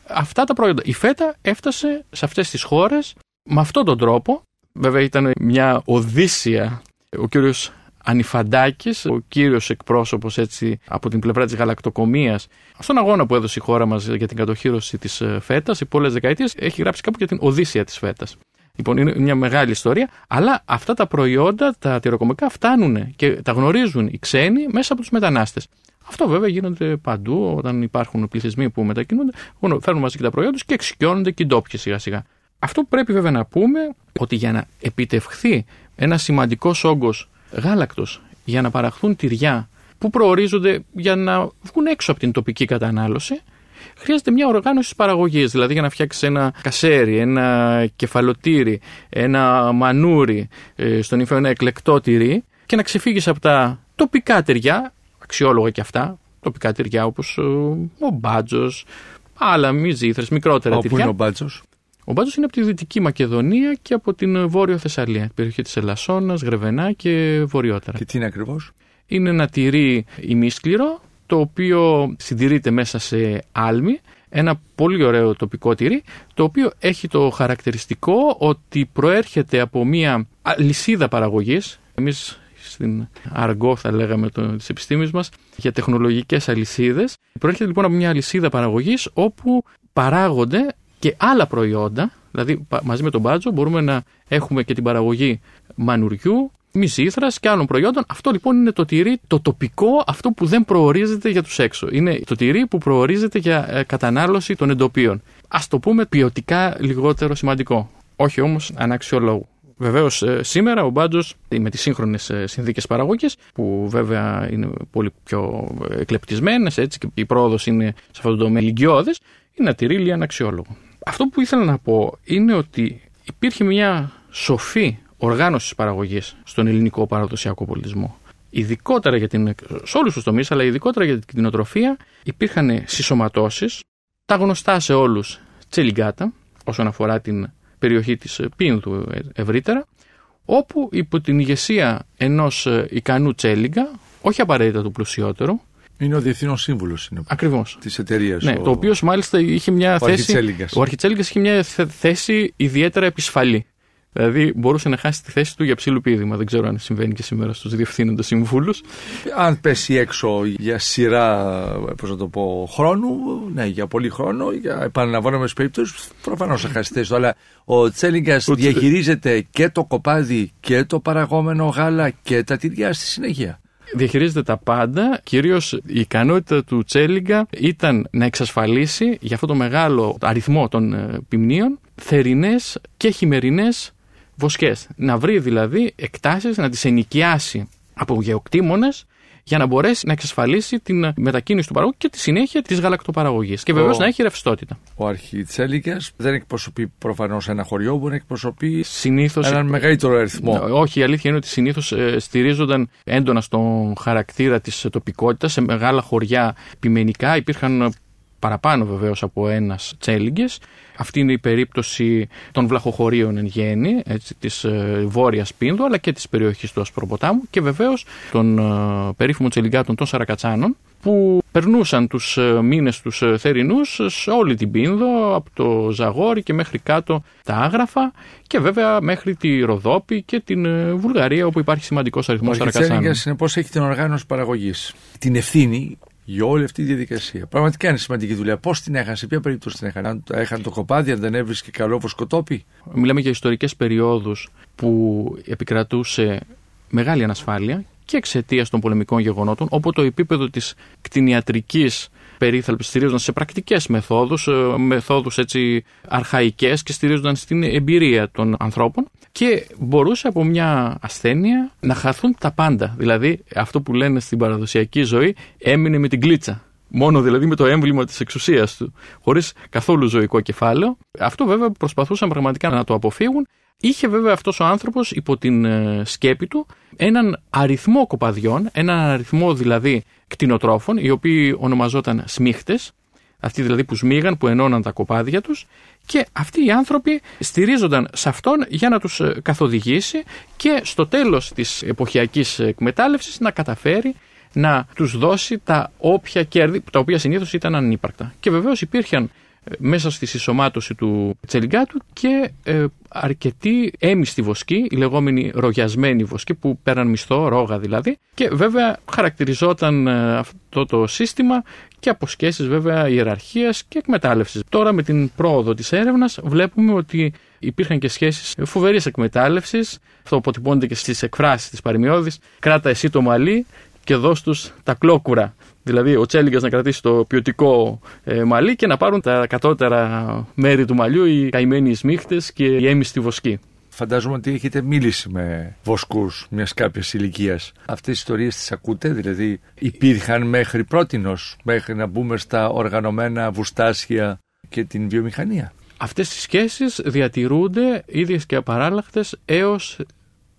αυτά τα προϊόντα. Η φέτα έφτασε σε αυτές τις χώρες με αυτόν τον τρόπο Βέβαια ήταν μια οδύσσια. Ο κύριος Ανιφαντάκης, ο κύριος εκπρόσωπος έτσι από την πλευρά της γαλακτοκομίας, στον αγώνα που έδωσε η χώρα μας για την κατοχήρωση της ε, φέτας, οι πολλές δεκαετίες, έχει γράψει κάπου για την οδύσσια της φέτας. Λοιπόν, είναι μια μεγάλη ιστορία, αλλά αυτά τα προϊόντα, τα τυροκομικά, φτάνουν και τα γνωρίζουν οι ξένοι μέσα από τους μετανάστες. Αυτό βέβαια γίνεται παντού όταν υπάρχουν πληθυσμοί που μετακινούνται, φέρνουν μαζί και τα προϊόντα και εξοικειώνονται και οι ντόπιοι σιγά σιγά. Αυτό που πρέπει βέβαια να πούμε ότι για να επιτευχθεί ένα σημαντικός όγκος γάλακτος για να παραχθούν τυριά που προορίζονται για να βγουν έξω από την τοπική κατανάλωση, χρειάζεται μια οργάνωση της παραγωγής. Δηλαδή για να φτιάξεις ένα κασέρι, ένα κεφαλοτήρι, ένα μανούρι, ε, στον ύφο ένα εκλεκτό τυρί και να ξεφύγεις από τα τοπικά τυριά, αξιόλογα και αυτά, τοπικά τυριά όπως ε, ο μπάτζος, άλλα μη ζήθρες, μικρότερα Όπου τυριά. είναι ο μπάτζος. Ο Μπάτζο είναι από τη Δυτική Μακεδονία και από την Βόρειο Θεσσαλία, την περιοχή της Ελασσόνας, Γρεβενά και βορειότερα. Και τι είναι ακριβώς; Είναι ένα τυρί ημίσκληρο, το οποίο συντηρείται μέσα σε άλμη. Ένα πολύ ωραίο τοπικό τυρί, το οποίο έχει το χαρακτηριστικό ότι προέρχεται από μια λυσίδα παραγωγής. Εμείς στην αργό θα λέγαμε το, της επιστήμης μας για τεχνολογικές αλυσίδες. Προέρχεται λοιπόν από μια αλυσίδα παραγωγής όπου παράγονται και άλλα προϊόντα, δηλαδή μαζί με τον μπάτζο μπορούμε να έχουμε και την παραγωγή μανουριού, μυζήθρας και άλλων προϊόντων. Αυτό λοιπόν είναι το τυρί, το τοπικό, αυτό που δεν προορίζεται για τους έξω. Είναι το τυρί που προορίζεται για ε, κατανάλωση των εντοπίων. Ας το πούμε ποιοτικά λιγότερο σημαντικό. Όχι όμως αναξιολόγου. Βεβαίως, σήμερα ο Μπάντζο με τις σύγχρονες συνθήκες παραγωγής, που βέβαια είναι πολύ πιο εκλεπτισμένες, έτσι και η πρόοδος είναι σε αυτό το τομέα ηλικιώδε, είναι να τηρεί λίγα αξιόλογο. Αυτό που ήθελα να πω είναι ότι υπήρχε μια σοφή οργάνωση της παραγωγής στον ελληνικό παραδοσιακό πολιτισμό. Ειδικότερα για την, σε όλους τους τομείς, αλλά ειδικότερα για την κτηνοτροφία, υπήρχαν συσσωματώσεις, τα γνωστά σε όλους τσελιγκάτα, όσον αφορά την περιοχή της Πίνδου ευρύτερα, όπου υπό την ηγεσία ενός ικανού τσέλιγκα, όχι απαραίτητα του πλουσιότερου, είναι ο διευθύνων σύμβουλος Ακριβώς. της εταιρείας. Ναι, ο... το οποίος μάλιστα είχε μια ο θέση. Ο Αρχιτσέλιγκας είχε μια θέση ιδιαίτερα επισφαλή. Δηλαδή μπορούσε να χάσει τη θέση του για ψήλου πίδημα. Δεν ξέρω αν συμβαίνει και σήμερα στους διευθύνοντες συμβούλους. Αν πέσει έξω για σειρά πώς να το πω, χρόνου, ναι, για πολύ χρόνο, για επαναλαμβάνομαι περίπτωση, προφανώς θα χάσει θέση του. Αλλά ο Τσέλιγκας διαχειρίζεται και το κοπάδι και το παραγόμενο γάλα και τα τυριά στη συνέχεια διαχειρίζεται τα πάντα. Κυρίως η ικανότητα του Τσέλιγκα ήταν να εξασφαλίσει για αυτό το μεγάλο αριθμό των ε, ποιμνίων θερινές και χειμερινές βοσκές. Να βρει δηλαδή εκτάσεις, να τις ενοικιάσει από γεωκτήμονες για να μπορέσει να εξασφαλίσει την μετακίνηση του παραγωγού και τη συνέχεια της γαλακτοπαραγωγής. Και βεβαίως να έχει ρευστότητα. Ο Αρχιτσέλικας δεν εκπροσωπεί προφανώς ένα χωριό, μπορεί να εκπροσωπεί συνήθως, έναν μεγαλύτερο αριθμό. Όχι, η αλήθεια είναι ότι συνήθως ε, στηρίζονταν έντονα στον χαρακτήρα της τοπικότητας σε μεγάλα χωριά πειμενικά. Υπήρχαν παραπάνω βεβαίως από ένας τσέλιγκες. Αυτή είναι η περίπτωση των βλαχοχωρίων εν γέννη, έτσι, της ε, βόρειας Πίνδου, αλλά και της περιοχής του Ασπροποτάμου και βεβαίως των ε, περίφημων τσελιγκάτων των Σαρακατσάνων, που περνούσαν τους ε, μήνες τους ε, θερινούς σε όλη την Πίνδο, από το Ζαγόρι και μέχρι κάτω τα Άγραφα και βέβαια μέχρι τη Ροδόπη και την ε, Βουλγαρία όπου υπάρχει σημαντικός αριθμός Σαρακατσάνων. Ο πώς έχει την οργάνωση παραγωγής. Την ευθύνη για όλη αυτή τη διαδικασία. Πραγματικά είναι σημαντική δουλειά. Πώς την έχανε, σε ποια περίπτωση την έχανε, αν έχανε το κοπάδι, αν δεν έβρισκε καλό σκοτόπι. Μιλάμε για ιστορικές περιόδους που επικρατούσε μεγάλη ανασφάλεια και εξαιτίας των πολεμικών γεγονότων, όπου το επίπεδο της κτηνιατρικής περίθαλψη στηρίζονταν σε πρακτικές μεθόδους, ε, μεθόδους έτσι αρχαϊκές και στηρίζονταν στην εμπειρία των ανθρώπων και μπορούσε από μια ασθένεια να χαθούν τα πάντα. Δηλαδή, αυτό που λένε στην παραδοσιακή ζωή έμεινε με την κλίτσα. Μόνο δηλαδή με το έμβλημα της εξουσίας του, χωρίς καθόλου ζωικό κεφάλαιο. Αυτό βέβαια προσπαθούσαν πραγματικά να το αποφύγουν. Είχε βέβαια αυτός ο άνθρωπος υπό την ε, σκέπη του έναν αριθμό κοπαδιών, έναν αριθμό δηλαδή κτηνοτρόφων, οι οποίοι ονομαζόταν σμίχτες, αυτοί δηλαδή που σμίγαν, που ενώναν τα κοπάδια τους και αυτοί οι άνθρωποι στηρίζονταν σε αυτόν για να τους ε, καθοδηγήσει και στο τέλος της εποχιακής εκμετάλλευσης να καταφέρει να τους δώσει τα όποια κέρδη, τα οποία συνήθως ήταν ανύπαρκτα. Και βεβαίως υπήρχαν ε, μέσα στη συσσωμάτωση του τσελιγκάτου και ε, αρκετή έμιστη βοσκή, η λεγόμενη ρογιασμένη βοσκή που πέραν μισθό, ρόγα δηλαδή και βέβαια χαρακτηριζόταν ε, αυτό το σύστημα και από σχέσεις βέβαια ιεραρχίας και εκμετάλλευσης. Τώρα με την πρόοδο της έρευνας βλέπουμε ότι υπήρχαν και σχέσεις φοβερής εκμετάλλευσης, αυτό αποτυπώνεται και στις εκφράσεις της παρημιώδης, κράτα εσύ το μαλλί και δώσ' τους τα κλόκουρα. Δηλαδή ο Τσέλιγκας να κρατήσει το ποιοτικό ε, μαλλί και να πάρουν τα κατώτερα μέρη του μαλλιού οι καημένοι σμίχτε και η έμιστη βοσκή. Φαντάζομαι ότι έχετε μίλησει με βοσκούς μιας κάποιας ηλικίας. Αυτές οι ιστορίες τις ακούτε, δηλαδή υπήρχαν μέχρι πρότινος, μέχρι να μπούμε στα οργανωμένα βουστάσια και την βιομηχανία; Αυτές οι σχέσεις διατηρούνται ίδιες και απαράλλαχτες έως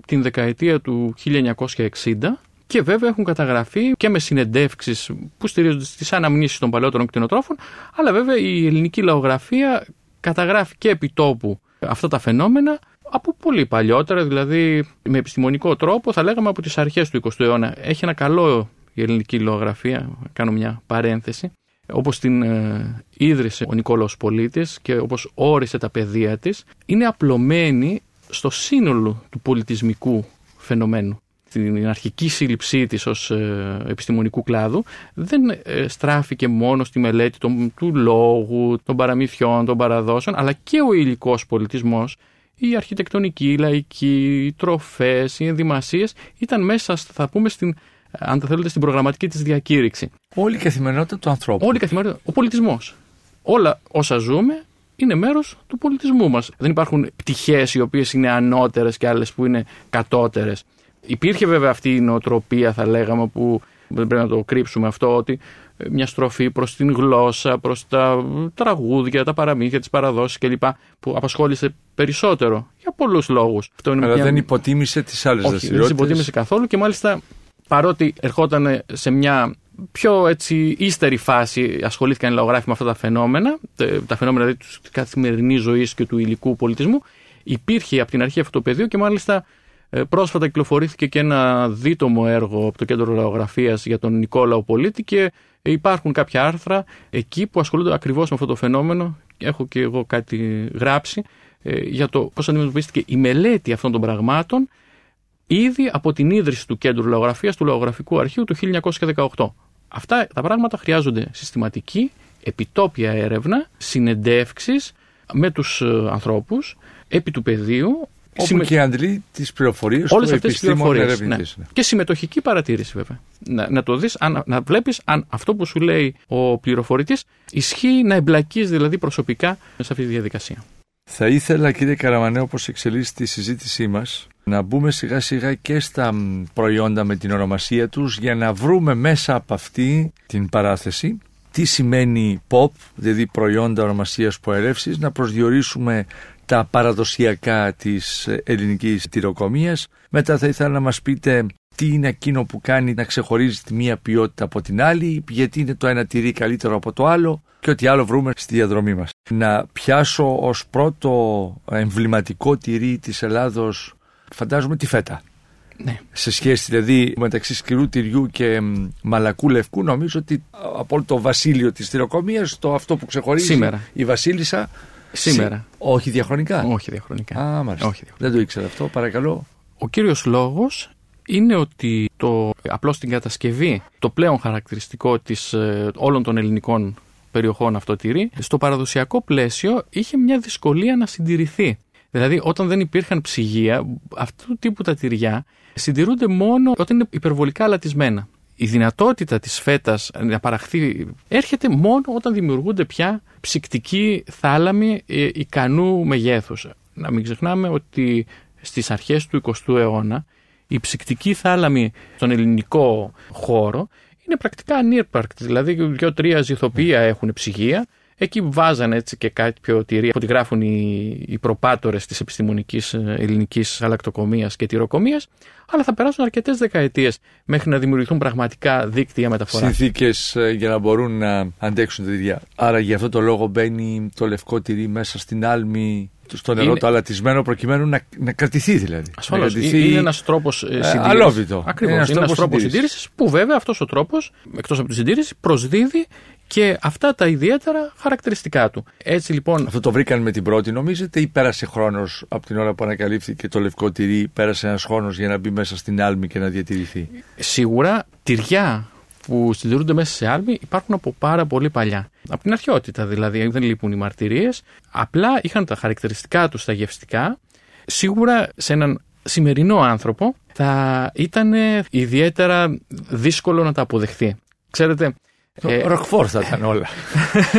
την δεκαετία του 1960 και βέβαια έχουν καταγραφεί και με συνεντεύξεις που στηρίζονται στις αναμνήσεις των παλαιότερων κτηνοτρόφων, αλλά βέβαια η ελληνική λαογραφία καταγράφει και επιτόπου αυτά τα φαινόμενα από πολύ παλιότερα, δηλαδή με επιστημονικό τρόπο, θα λέγαμε από τις αρχές του 20ου αιώνα. Έχει ένα καλό η ελληνική λαογραφία, κάνω μια παρένθεση, όπως την ε, ίδρυσε ο Νικόλαος Πολίτης και όπως όρισε τα παιδεία της, είναι απλωμένη στο σύνολο του πολιτισμικού φαινομένου στην αρχική σύλληψή της ως ε, επιστημονικού κλάδου δεν ε, στράφηκε μόνο στη μελέτη του λόγου, των παραμυθιών, των παραδόσεων αλλά και ο υλικός πολιτισμός η αρχιτεκτονική, η λαϊκή, οι τροφές, οι ενδυμασίες ήταν μέσα, θα πούμε, στην, αν το θέλετε, στην προγραμματική της διακήρυξη. Όλη η καθημερινότητα του ανθρώπου. Όλη η καθημερινότητα, ο πολιτισμός. Όλα όσα ζούμε είναι μέρος του πολιτισμού μας. Δεν υπάρχουν πτυχές οι οποίες είναι ανώτερες και άλλες που είναι κατώτερες. Υπήρχε βέβαια αυτή η νοοτροπία, θα λέγαμε, που δεν πρέπει να το κρύψουμε αυτό, ότι μια στροφή προς την γλώσσα, προς τα τραγούδια, τα παραμύθια, τις παραδόσεις κλπ. που απασχόλησε περισσότερο για πολλούς λόγους. Αλλά μια... δεν υποτίμησε τις άλλες δραστηριότητε. Δεν τι υποτίμησε καθόλου και μάλιστα παρότι ερχόταν σε μια πιο έτσι ύστερη φάση ασχολήθηκαν οι λαογράφοι με αυτά τα φαινόμενα, τα φαινόμενα δηλαδή της καθημερινής ζωής και του υλικού πολιτισμού. Υπήρχε από την αρχή αυτό το πεδίο και μάλιστα ε, πρόσφατα κυκλοφορήθηκε και ένα δίτομο έργο από το Κέντρο Λαογραφίας για τον Νικόλαο Πολίτη και υπάρχουν κάποια άρθρα εκεί που ασχολούνται ακριβώς με αυτό το φαινόμενο. Έχω και εγώ κάτι γράψει ε, για το πώς αντιμετωπίστηκε η μελέτη αυτών των πραγμάτων ήδη από την ίδρυση του Κέντρου Λαογραφίας του Λαογραφικού Αρχείου του 1918. Αυτά τα πράγματα χρειάζονται συστηματική, επιτόπια έρευνα, συνεντεύξεις με τους ε, ανθρώπους, επί του πεδίου, Όπου συμμε... και αντλεί τις πληροφορίες του επιστήμων ναι. ναι. Και συμμετοχική παρατήρηση, βέβαια. Να, να το δεις, να βλέπεις αν αυτό που σου λέει ο πληροφορητής ισχύει να εμπλακείς δηλαδή προσωπικά σε αυτή τη διαδικασία. Θα ήθελα, κύριε Καραμανέ, όπως εξελίσσεται τη συζήτησή μας, να μπούμε σιγά σιγά και στα προϊόντα με την ονομασία τους για να βρούμε μέσα από αυτή την παράθεση τι σημαίνει pop, δηλαδή προϊόντα ονομασίας ποερεύσης, να προσδιορίσουμε τα παραδοσιακά της ελληνικής τυροκομείας. Μετά θα ήθελα να μας πείτε τι είναι εκείνο που κάνει να ξεχωρίζει τη μία ποιότητα από την άλλη, γιατί είναι το ένα τυρί καλύτερο από το άλλο και ό,τι άλλο βρούμε στη διαδρομή μας. Να πιάσω ως πρώτο εμβληματικό τυρί της Ελλάδος φαντάζομαι τη φέτα. Ναι. Σε σχέση δηλαδή μεταξύ σκληρού τυριού και μαλακού λευκού, νομίζω ότι από όλο το βασίλειο της θηροκομεία, το αυτό που ξεχωρίζει Σήμερα. η Βασίλισσα. Σήμερα. Όχι διαχρονικά. Όχι διαχρονικά. Α, μάλιστα. Όχι διαχρονικά. Δεν το ήξερα αυτό, παρακαλώ. Ο κύριος λόγος είναι ότι το, απλώς στην κατασκευή το πλέον χαρακτηριστικό της, ε, όλων των ελληνικών περιοχών αυτό τυρί, στο παραδοσιακό πλαίσιο είχε μια δυσκολία να συντηρηθεί. Δηλαδή, όταν δεν υπήρχαν ψυγεία, αυτού του τύπου τα τυριά συντηρούνται μόνο όταν είναι υπερβολικά αλατισμένα. Η δυνατότητα της φέτας να παραχθεί έρχεται μόνο όταν δημιουργούνται πια ψυκτικοί θάλαμοι ε, ικανού μεγέθους. Να μην ξεχνάμε ότι στις αρχές του 20ου αιώνα οι ψυκτικοί θάλαμοι στον ελληνικό χώρο είναι πρακτικά ανήρπαρκτοι. Δηλαδή, δύο-τρία ζυθοποιία έχουν ψυγεία Εκεί βάζανε έτσι και κάτι πιο τυρί από ό,τι γράφουν οι, οι προπάτορες της επιστημονικής ε, ελληνικής αλλακτοκομία και τυροκομείας, αλλά θα περάσουν αρκετές δεκαετίες μέχρι να δημιουργηθούν πραγματικά δίκτυα μεταφοράς. Συνθήκες ε, για να μπορούν να αντέξουν τα τυριά. Άρα για αυτό το λόγο μπαίνει το λευκό τυρί μέσα στην άλμη στο νερό είναι... το αλατισμένο προκειμένου να, να κρατηθεί δηλαδή. Ασφαλώς. Κρατηθεί... Είναι ένας τρόπος ε, συντήρησης. Αλόβητο. Ακριβώς. Είναι ένας τρόπος συντήρησης που βέβαια αυτός ο τρόπος, εκτός από τη συντήρηση, προσδίδει και αυτά τα ιδιαίτερα χαρακτηριστικά του. Έτσι λοιπόν. Αυτό το βρήκαν με την πρώτη, νομίζετε, ή πέρασε χρόνος από την ώρα που ανακαλύφθηκε το λευκό τυρί, πέρασε ένας χρόνος για να μπει μέσα στην άλμη και να διατηρηθεί; Σίγουρα τυριά που συντηρούνται μέσα σε άλμη υπάρχουν από πάρα πολύ παλιά. Από την αρχαιότητα δηλαδή, δεν λείπουν οι μαρτυρίες. Απλά είχαν τα χαρακτηριστικά τους στα γευστικά. Σίγουρα σε έναν σημερινό άνθρωπο θα ήταν ιδιαίτερα δύσκολο να τα αποδεχθεί. Ξέρετε, το ε, Ροκφόρ θα ήταν όλα.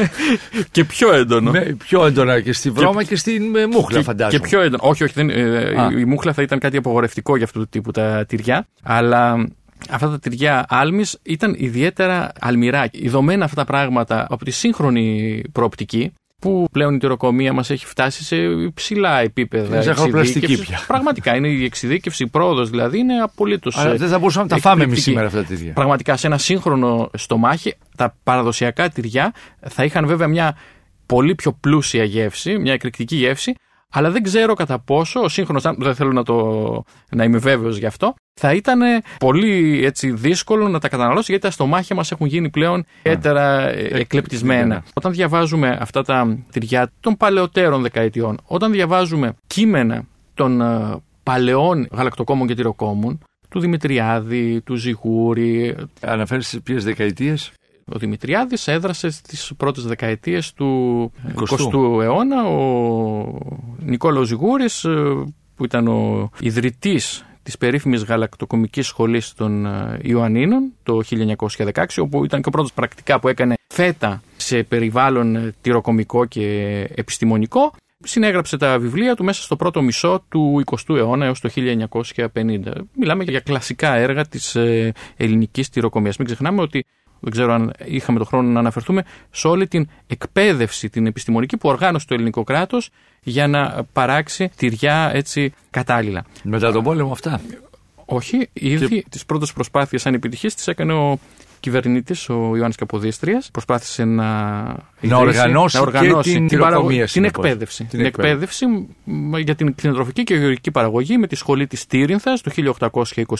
[laughs] και πιο έντονο. Ναι, πιο έντονα και στη βρώμα και, στην ε, μούχλα, και, φαντάζομαι. Και πιο έντονο. Όχι, όχι, δεν, ε, η μούχλα θα ήταν κάτι απογορευτικό για αυτού του τύπου τα τυριά. Αλλά αυτά τα τυριά άλμη ήταν ιδιαίτερα αλμυρά. Ιδωμένα αυτά τα πράγματα από τη σύγχρονη προοπτική που πλέον η τυροκομεία μας έχει φτάσει σε υψηλά επίπεδα. Είναι ζαχαροπλαστική πια. Πραγματικά είναι η εξειδίκευση, η πρόοδος δηλαδή είναι απολύτως. Αλλά δεν θα μπορούσαμε να τα φάμε εμείς σήμερα αυτά τα τυριά. Πραγματικά σε ένα σύγχρονο στομάχι τα παραδοσιακά τυριά θα είχαν βέβαια μια πολύ πιο πλούσια γεύση, μια εκρηκτική γεύση, αλλά δεν ξέρω κατά πόσο ο σύγχρονο, δεν θέλω να, το, να είμαι βέβαιος γι' αυτό, θα ήταν πολύ έτσι, δύσκολο να τα καταναλώσει γιατί τα στομάχια μας έχουν γίνει πλέον ιδιαίτερα ε, εκλεπτισμένα. Όταν διαβάζουμε αυτά τα τυριά των παλαιότερων δεκαετιών, όταν διαβάζουμε κείμενα των ε, παλαιών γαλακτοκόμων και τυροκόμων, του Δημητριάδη, του Ζιγούρη. Αναφέρεις σε ποιες δεκαετίες; Ο Δημητριάδης έδρασε στις πρώτες δεκαετίες του 20ου αιώνα. Ο Νικόλαος Ζιγούρης, ε, που ήταν ο ιδρυτής της περίφημης γαλακτοκομικής σχολής των ε, Ιωαννίνων το 1916, όπου ήταν και ο πρώτος πρακτικά που έκανε φέτα σε περιβάλλον ε, τυροκομικό και επιστημονικό. Συνέγραψε τα βιβλία του μέσα στο πρώτο μισό του 20ου αιώνα έως το 1950. Μιλάμε για κλασικά έργα της ε, ελληνικής τυροκομείας. Μην ξεχνάμε ότι δεν ξέρω αν είχαμε τον χρόνο να αναφερθούμε, σε όλη την εκπαίδευση, την επιστημονική που οργάνωσε το ελληνικό κράτος για να παράξει τυριά έτσι κατάλληλα. Μετά τον πόλεμο αυτά. Όχι, ήδη και... τις πρώτες προσπάθειες ανεπιτυχίε τις έκανε ο κυβερνήτης, ο Ιωάννης Καποδίστριας. Προσπάθησε να, να οργανώσει, να οργανώσει και την, την, παραγωγή, την εκπαίδευση. Την, εκπαίδευση για την κτηνοτροφική και γεωργική παραγωγή με τη σχολή της Τύρινθα το 1829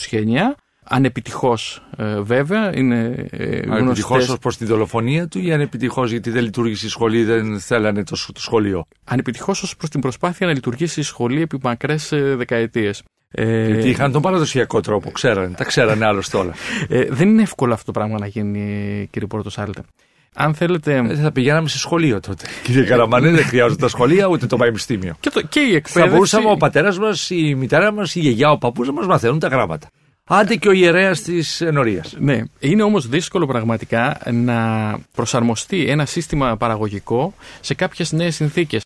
Ανεπιτυχώς, ε, βέβαια. Είναι ε, Ανεπιτυχώς ως προς τη δολοφονία του ή ανεπιτυχώς γιατί δεν λειτουργήσε η σχολή, δεν θέλανε το, το σχολείο; Ανεπιτυχώς ως προς την προσπάθεια να λειτουργήσει η σχολή επί μακρές ε, δεκαετίες. Ε, γιατί είχαν τον παραδοσιακό τρόπο, ξέρανε, τα ξέρανε άλλωστε όλα. Ε, δεν είναι εύκολο αυτό το πράγμα να γίνει, κύριε Πόρτο Σάλτε. Αν θέλετε. Δεν θα πηγαίναμε σε σχολείο τότε. [laughs] Κύριε Καραμανέ, δεν χρειάζονται τα σχολεία ούτε το πανεπιστήμιο. Και, το, και η εκπαίδευση. Θα μπορούσαμε ο πατέρας μας, η μητέρα μας, η γιαγιά, ο παππούς να μα μαθαίνουν τα γράμματα. Άντε και ο ιερέας της ενορίας. Ναι. Είναι όμως δύσκολο πραγματικά να προσαρμοστεί ένα σύστημα παραγωγικό σε κάποιες νέες συνθήκες.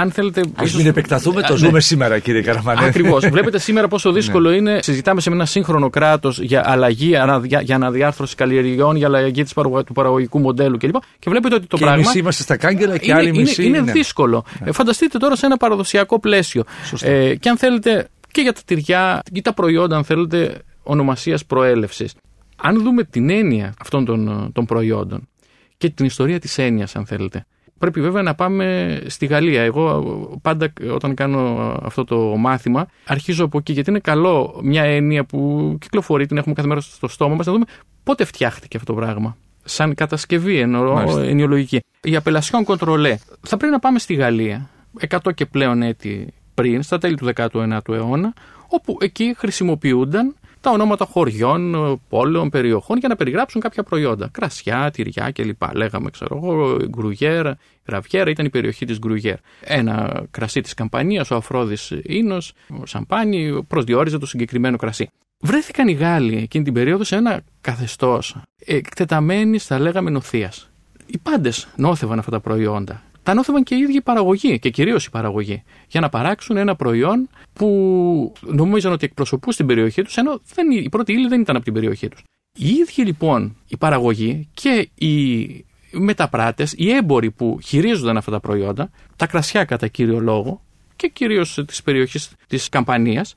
Αν θέλετε. Α ίσως... μην επεκταθούμε, το ναι. ζούμε σήμερα, κύριε Καραμανέ. Ακριβώς. [laughs] Βλέπετε σήμερα πόσο δύσκολο ναι. είναι. Συζητάμε σε ένα σύγχρονο κράτος για αλλαγή, για αναδιάρθρωση καλλιεργειών, για αλλαγή του παραγωγικού μοντέλου κλπ. Και βλέπετε ότι το και πράγμα. Εμείς είμαστε στα κάγκελα και είναι, άλλοι μισοί. Είναι, είναι δύσκολο. Ναι. Ε, φανταστείτε τώρα σε ένα παραδοσιακό πλαίσιο. Ε, και αν θέλετε και για τα τυριά ή τα προϊόντα, αν θέλετε, ονομασίας προέλευσης. Αν δούμε την έννοια αυτών των, των προϊόντων και την ιστορία της έννοιας αν θέλετε, πρέπει βέβαια να πάμε στη Γαλλία. Εγώ πάντα όταν κάνω αυτό το μάθημα αρχίζω από εκεί γιατί είναι καλό μια έννοια που κυκλοφορεί, την έχουμε κάθε μέρα στο στόμα μας να δούμε πότε φτιάχτηκε αυτό το πράγμα. Σαν κατασκευή εννοώ, ενοιολογική. Η απελασιόν κοντρολέ. Θα πρέπει να πάμε στη Γαλλία 100 και πλέον έτη πριν, στα τέλη του 19ου αιώνα, όπου εκεί χρησιμοποιούνταν τα ονόματα χωριών, πόλεων, περιοχών για να περιγράψουν κάποια προϊόντα. Κρασιά, τυριά κλπ. Λέγαμε, ξέρω εγώ, γκρουγέρ, ραβιέρα ήταν η περιοχή της γκρουγέρ. Ένα κρασί της Καμπανίας, ο Αφρόδης Ίνος, ο Σαμπάνι, προσδιορίζε το συγκεκριμένο κρασί. Βρέθηκαν οι Γάλλοι εκείνη την περίοδο σε ένα καθεστώς εκτεταμένης, θα λέγαμε, νοθείας. Οι πάντες νόθευαν αυτά τα προϊόντα τα νόθευαν και οι ίδιοι οι παραγωγοί και κυρίως οι παραγωγοί για να παράξουν ένα προϊόν που νομίζαν ότι εκπροσωπούν στην περιοχή τους, ενώ δεν, η πρώτη ύλη δεν ήταν από την περιοχή τους. Οι ίδιοι λοιπόν οι παραγωγοί και οι μεταπράτες, οι έμποροι που χειρίζονταν αυτά τα προϊόντα, τα κρασιά κατά κύριο λόγο και κυρίως της περιοχής της Καμπανίας,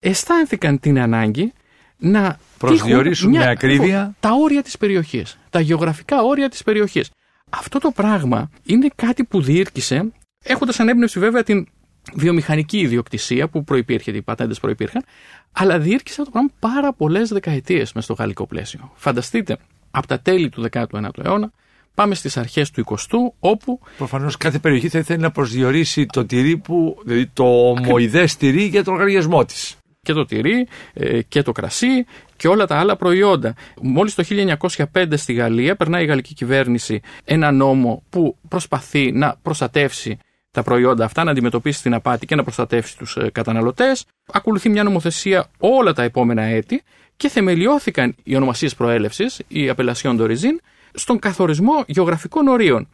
αισθάνθηκαν την ανάγκη να προσδιορίσουν με ακρίβεια τα όρια της περιοχής, τα γεωγραφικά όρια της περιοχής. Αυτό το πράγμα είναι κάτι που διήρκησε, έχοντας ανέμπνευση βέβαια την βιομηχανική ιδιοκτησία που προπήρχε, οι πατέντες προπήρχαν, αλλά διήρκησε αυτό το πράγμα πάρα πολλές δεκαετίες μέσα στο γαλλικό πλαίσιο. Φανταστείτε, από τα τέλη του 19ου αιώνα Πάμε στις αρχές του 20ου, όπου. Προφανώς κάθε περιοχή θα ήθελε να προσδιορίσει το τυρί που. δηλαδή το ομοειδέ τυρί για τον λογαριασμό της και το τυρί ε, και το κρασί και όλα τα άλλα προϊόντα. Μόλις το 1905 στη Γαλλία περνάει η γαλλική κυβέρνηση ένα νόμο που προσπαθεί να προστατεύσει τα προϊόντα αυτά, να αντιμετωπίσει την απάτη και να προστατεύσει τους ε, καταναλωτές. Ακολουθεί μια νομοθεσία όλα τα επόμενα έτη και θεμελιώθηκαν οι ονομασίες προέλευσης, η απελασιόν d'origine, στον καθορισμό γεωγραφικών ορίων.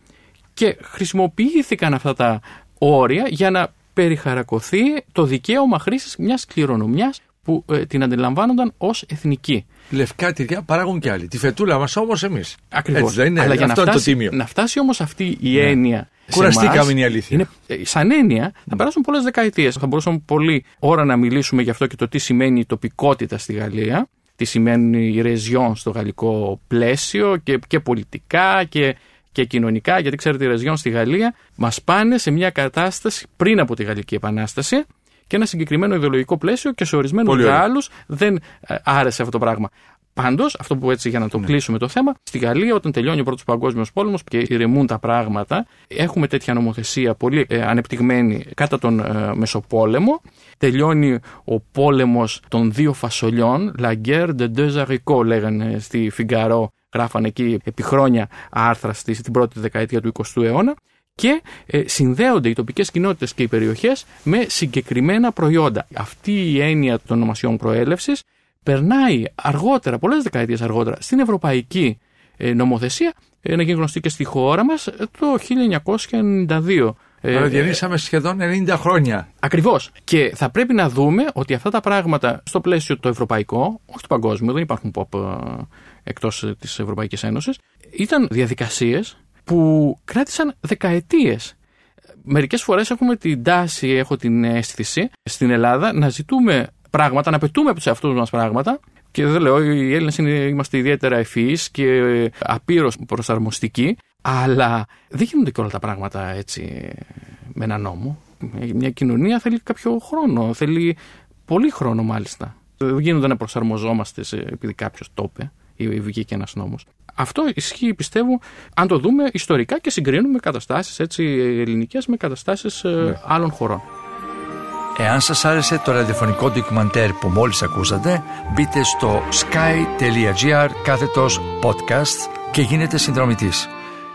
Και χρησιμοποιήθηκαν αυτά τα όρια για να περιχαρακωθεί το δικαίωμα χρήσης μιας κληρονομιάς που ε, την αντιλαμβάνονταν ως εθνική. Λευκά τυριά παράγουν κι άλλοι. Τη φετούλα μας όμως εμείς. Ακριβώς. Αλλά για Αυτό να φτάσει, το Να φτάσει όμως αυτή η ναι. έννοια. Κουραστήκαμε είναι η αλήθεια. Είναι, ε, σαν έννοια θα περάσουν πολλές δεκαετίες. Θα μπορούσαμε πολύ ώρα να μιλήσουμε γι' αυτό και το τι σημαίνει η τοπικότητα στη Γαλλία. Τι σημαίνει η ρεζιόν στο γαλλικό πλαίσιο και, και πολιτικά και και κοινωνικά, γιατί ξέρετε, οι ρεζιόν στη Γαλλία μας πάνε σε μια κατάσταση πριν από τη Γαλλική Επανάσταση και ένα συγκεκριμένο ιδεολογικό πλαίσιο και σε ορισμένους Γάλλους δεν ε, άρεσε αυτό το πράγμα. Πάντως, αυτό που έτσι για να το ναι. κλείσουμε το θέμα, στη Γαλλία, όταν τελειώνει ο Πρώτος Παγκόσμιος Πόλεμος και ηρεμούν τα πράγματα, έχουμε τέτοια νομοθεσία πολύ ε, ανεπτυγμένη κατά τον ε, Μεσοπόλεμο. Τελειώνει ο πόλεμος των δύο φασολιών, La guerre de deux haricots, λέγανε στη Φιγκαρό γράφανε εκεί επί χρόνια άρθρα στην πρώτη δεκαετία του 20ου αιώνα και ε, συνδέονται οι τοπικές κοινότητες και οι περιοχές με συγκεκριμένα προϊόντα. Αυτή η έννοια των ονομασιών προέλευσης περνάει αργότερα, πολλές δεκαετίες αργότερα, στην ευρωπαϊκή ε, νομοθεσία ε, να γίνει γνωστή και στη χώρα μας το 1992. Άρα διανύσαμε σχεδόν 90 χρόνια. Ακριβώς. Και θα πρέπει να δούμε ότι αυτά τα πράγματα στο πλαίσιο το ευρωπαϊκό, όχι το παγκόσμιο, δεν υπάρχουν pop εκτός της Ευρωπαϊκής Ένωσης, ήταν διαδικασίες που κράτησαν δεκαετίες. Μερικές φορές έχουμε την τάση, έχω την αίσθηση στην Ελλάδα να ζητούμε πράγματα, να πετούμε από τους εαυτούς μας πράγματα. Και δεν λέω, οι Έλληνες είμαστε ιδιαίτερα ευφυείς και απείρως προσαρμοστικοί, αλλά δεν γίνονται και όλα τα πράγματα έτσι με ένα νόμο. Μια κοινωνία θέλει κάποιο χρόνο, θέλει πολύ χρόνο μάλιστα. Δεν γίνονται να προσαρμοζόμαστε επειδή κάποιος το είπε ή βγήκε ένας νόμος. Αυτό ισχύει, πιστεύω, αν το δούμε ιστορικά και συγκρίνουμε καταστάσεις ελληνικές με καταστάσεις ε, ναι. άλλων χωρών. Εάν σας άρεσε το ραδιοφωνικό ντοκιμαντέρ που μόλις ακούσατε, μπείτε στο sky.gr κάθετος podcast και γίνετε συνδρομητής.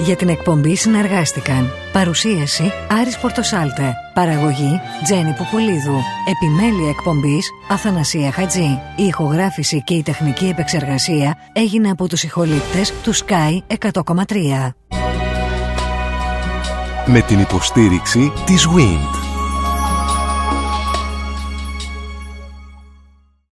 Για την εκπομπή συνεργάστηκαν Παρουσίαση Άρης Πορτοσάλτε Παραγωγή Τζένι Πουπουλίδου Επιμέλεια εκπομπής Αθανασία Χατζή. Η ηχογράφηση και η τεχνική επεξεργασία έγινε από τους ηχολήπτες του Sky 100,3 Με την υποστήριξη της WIND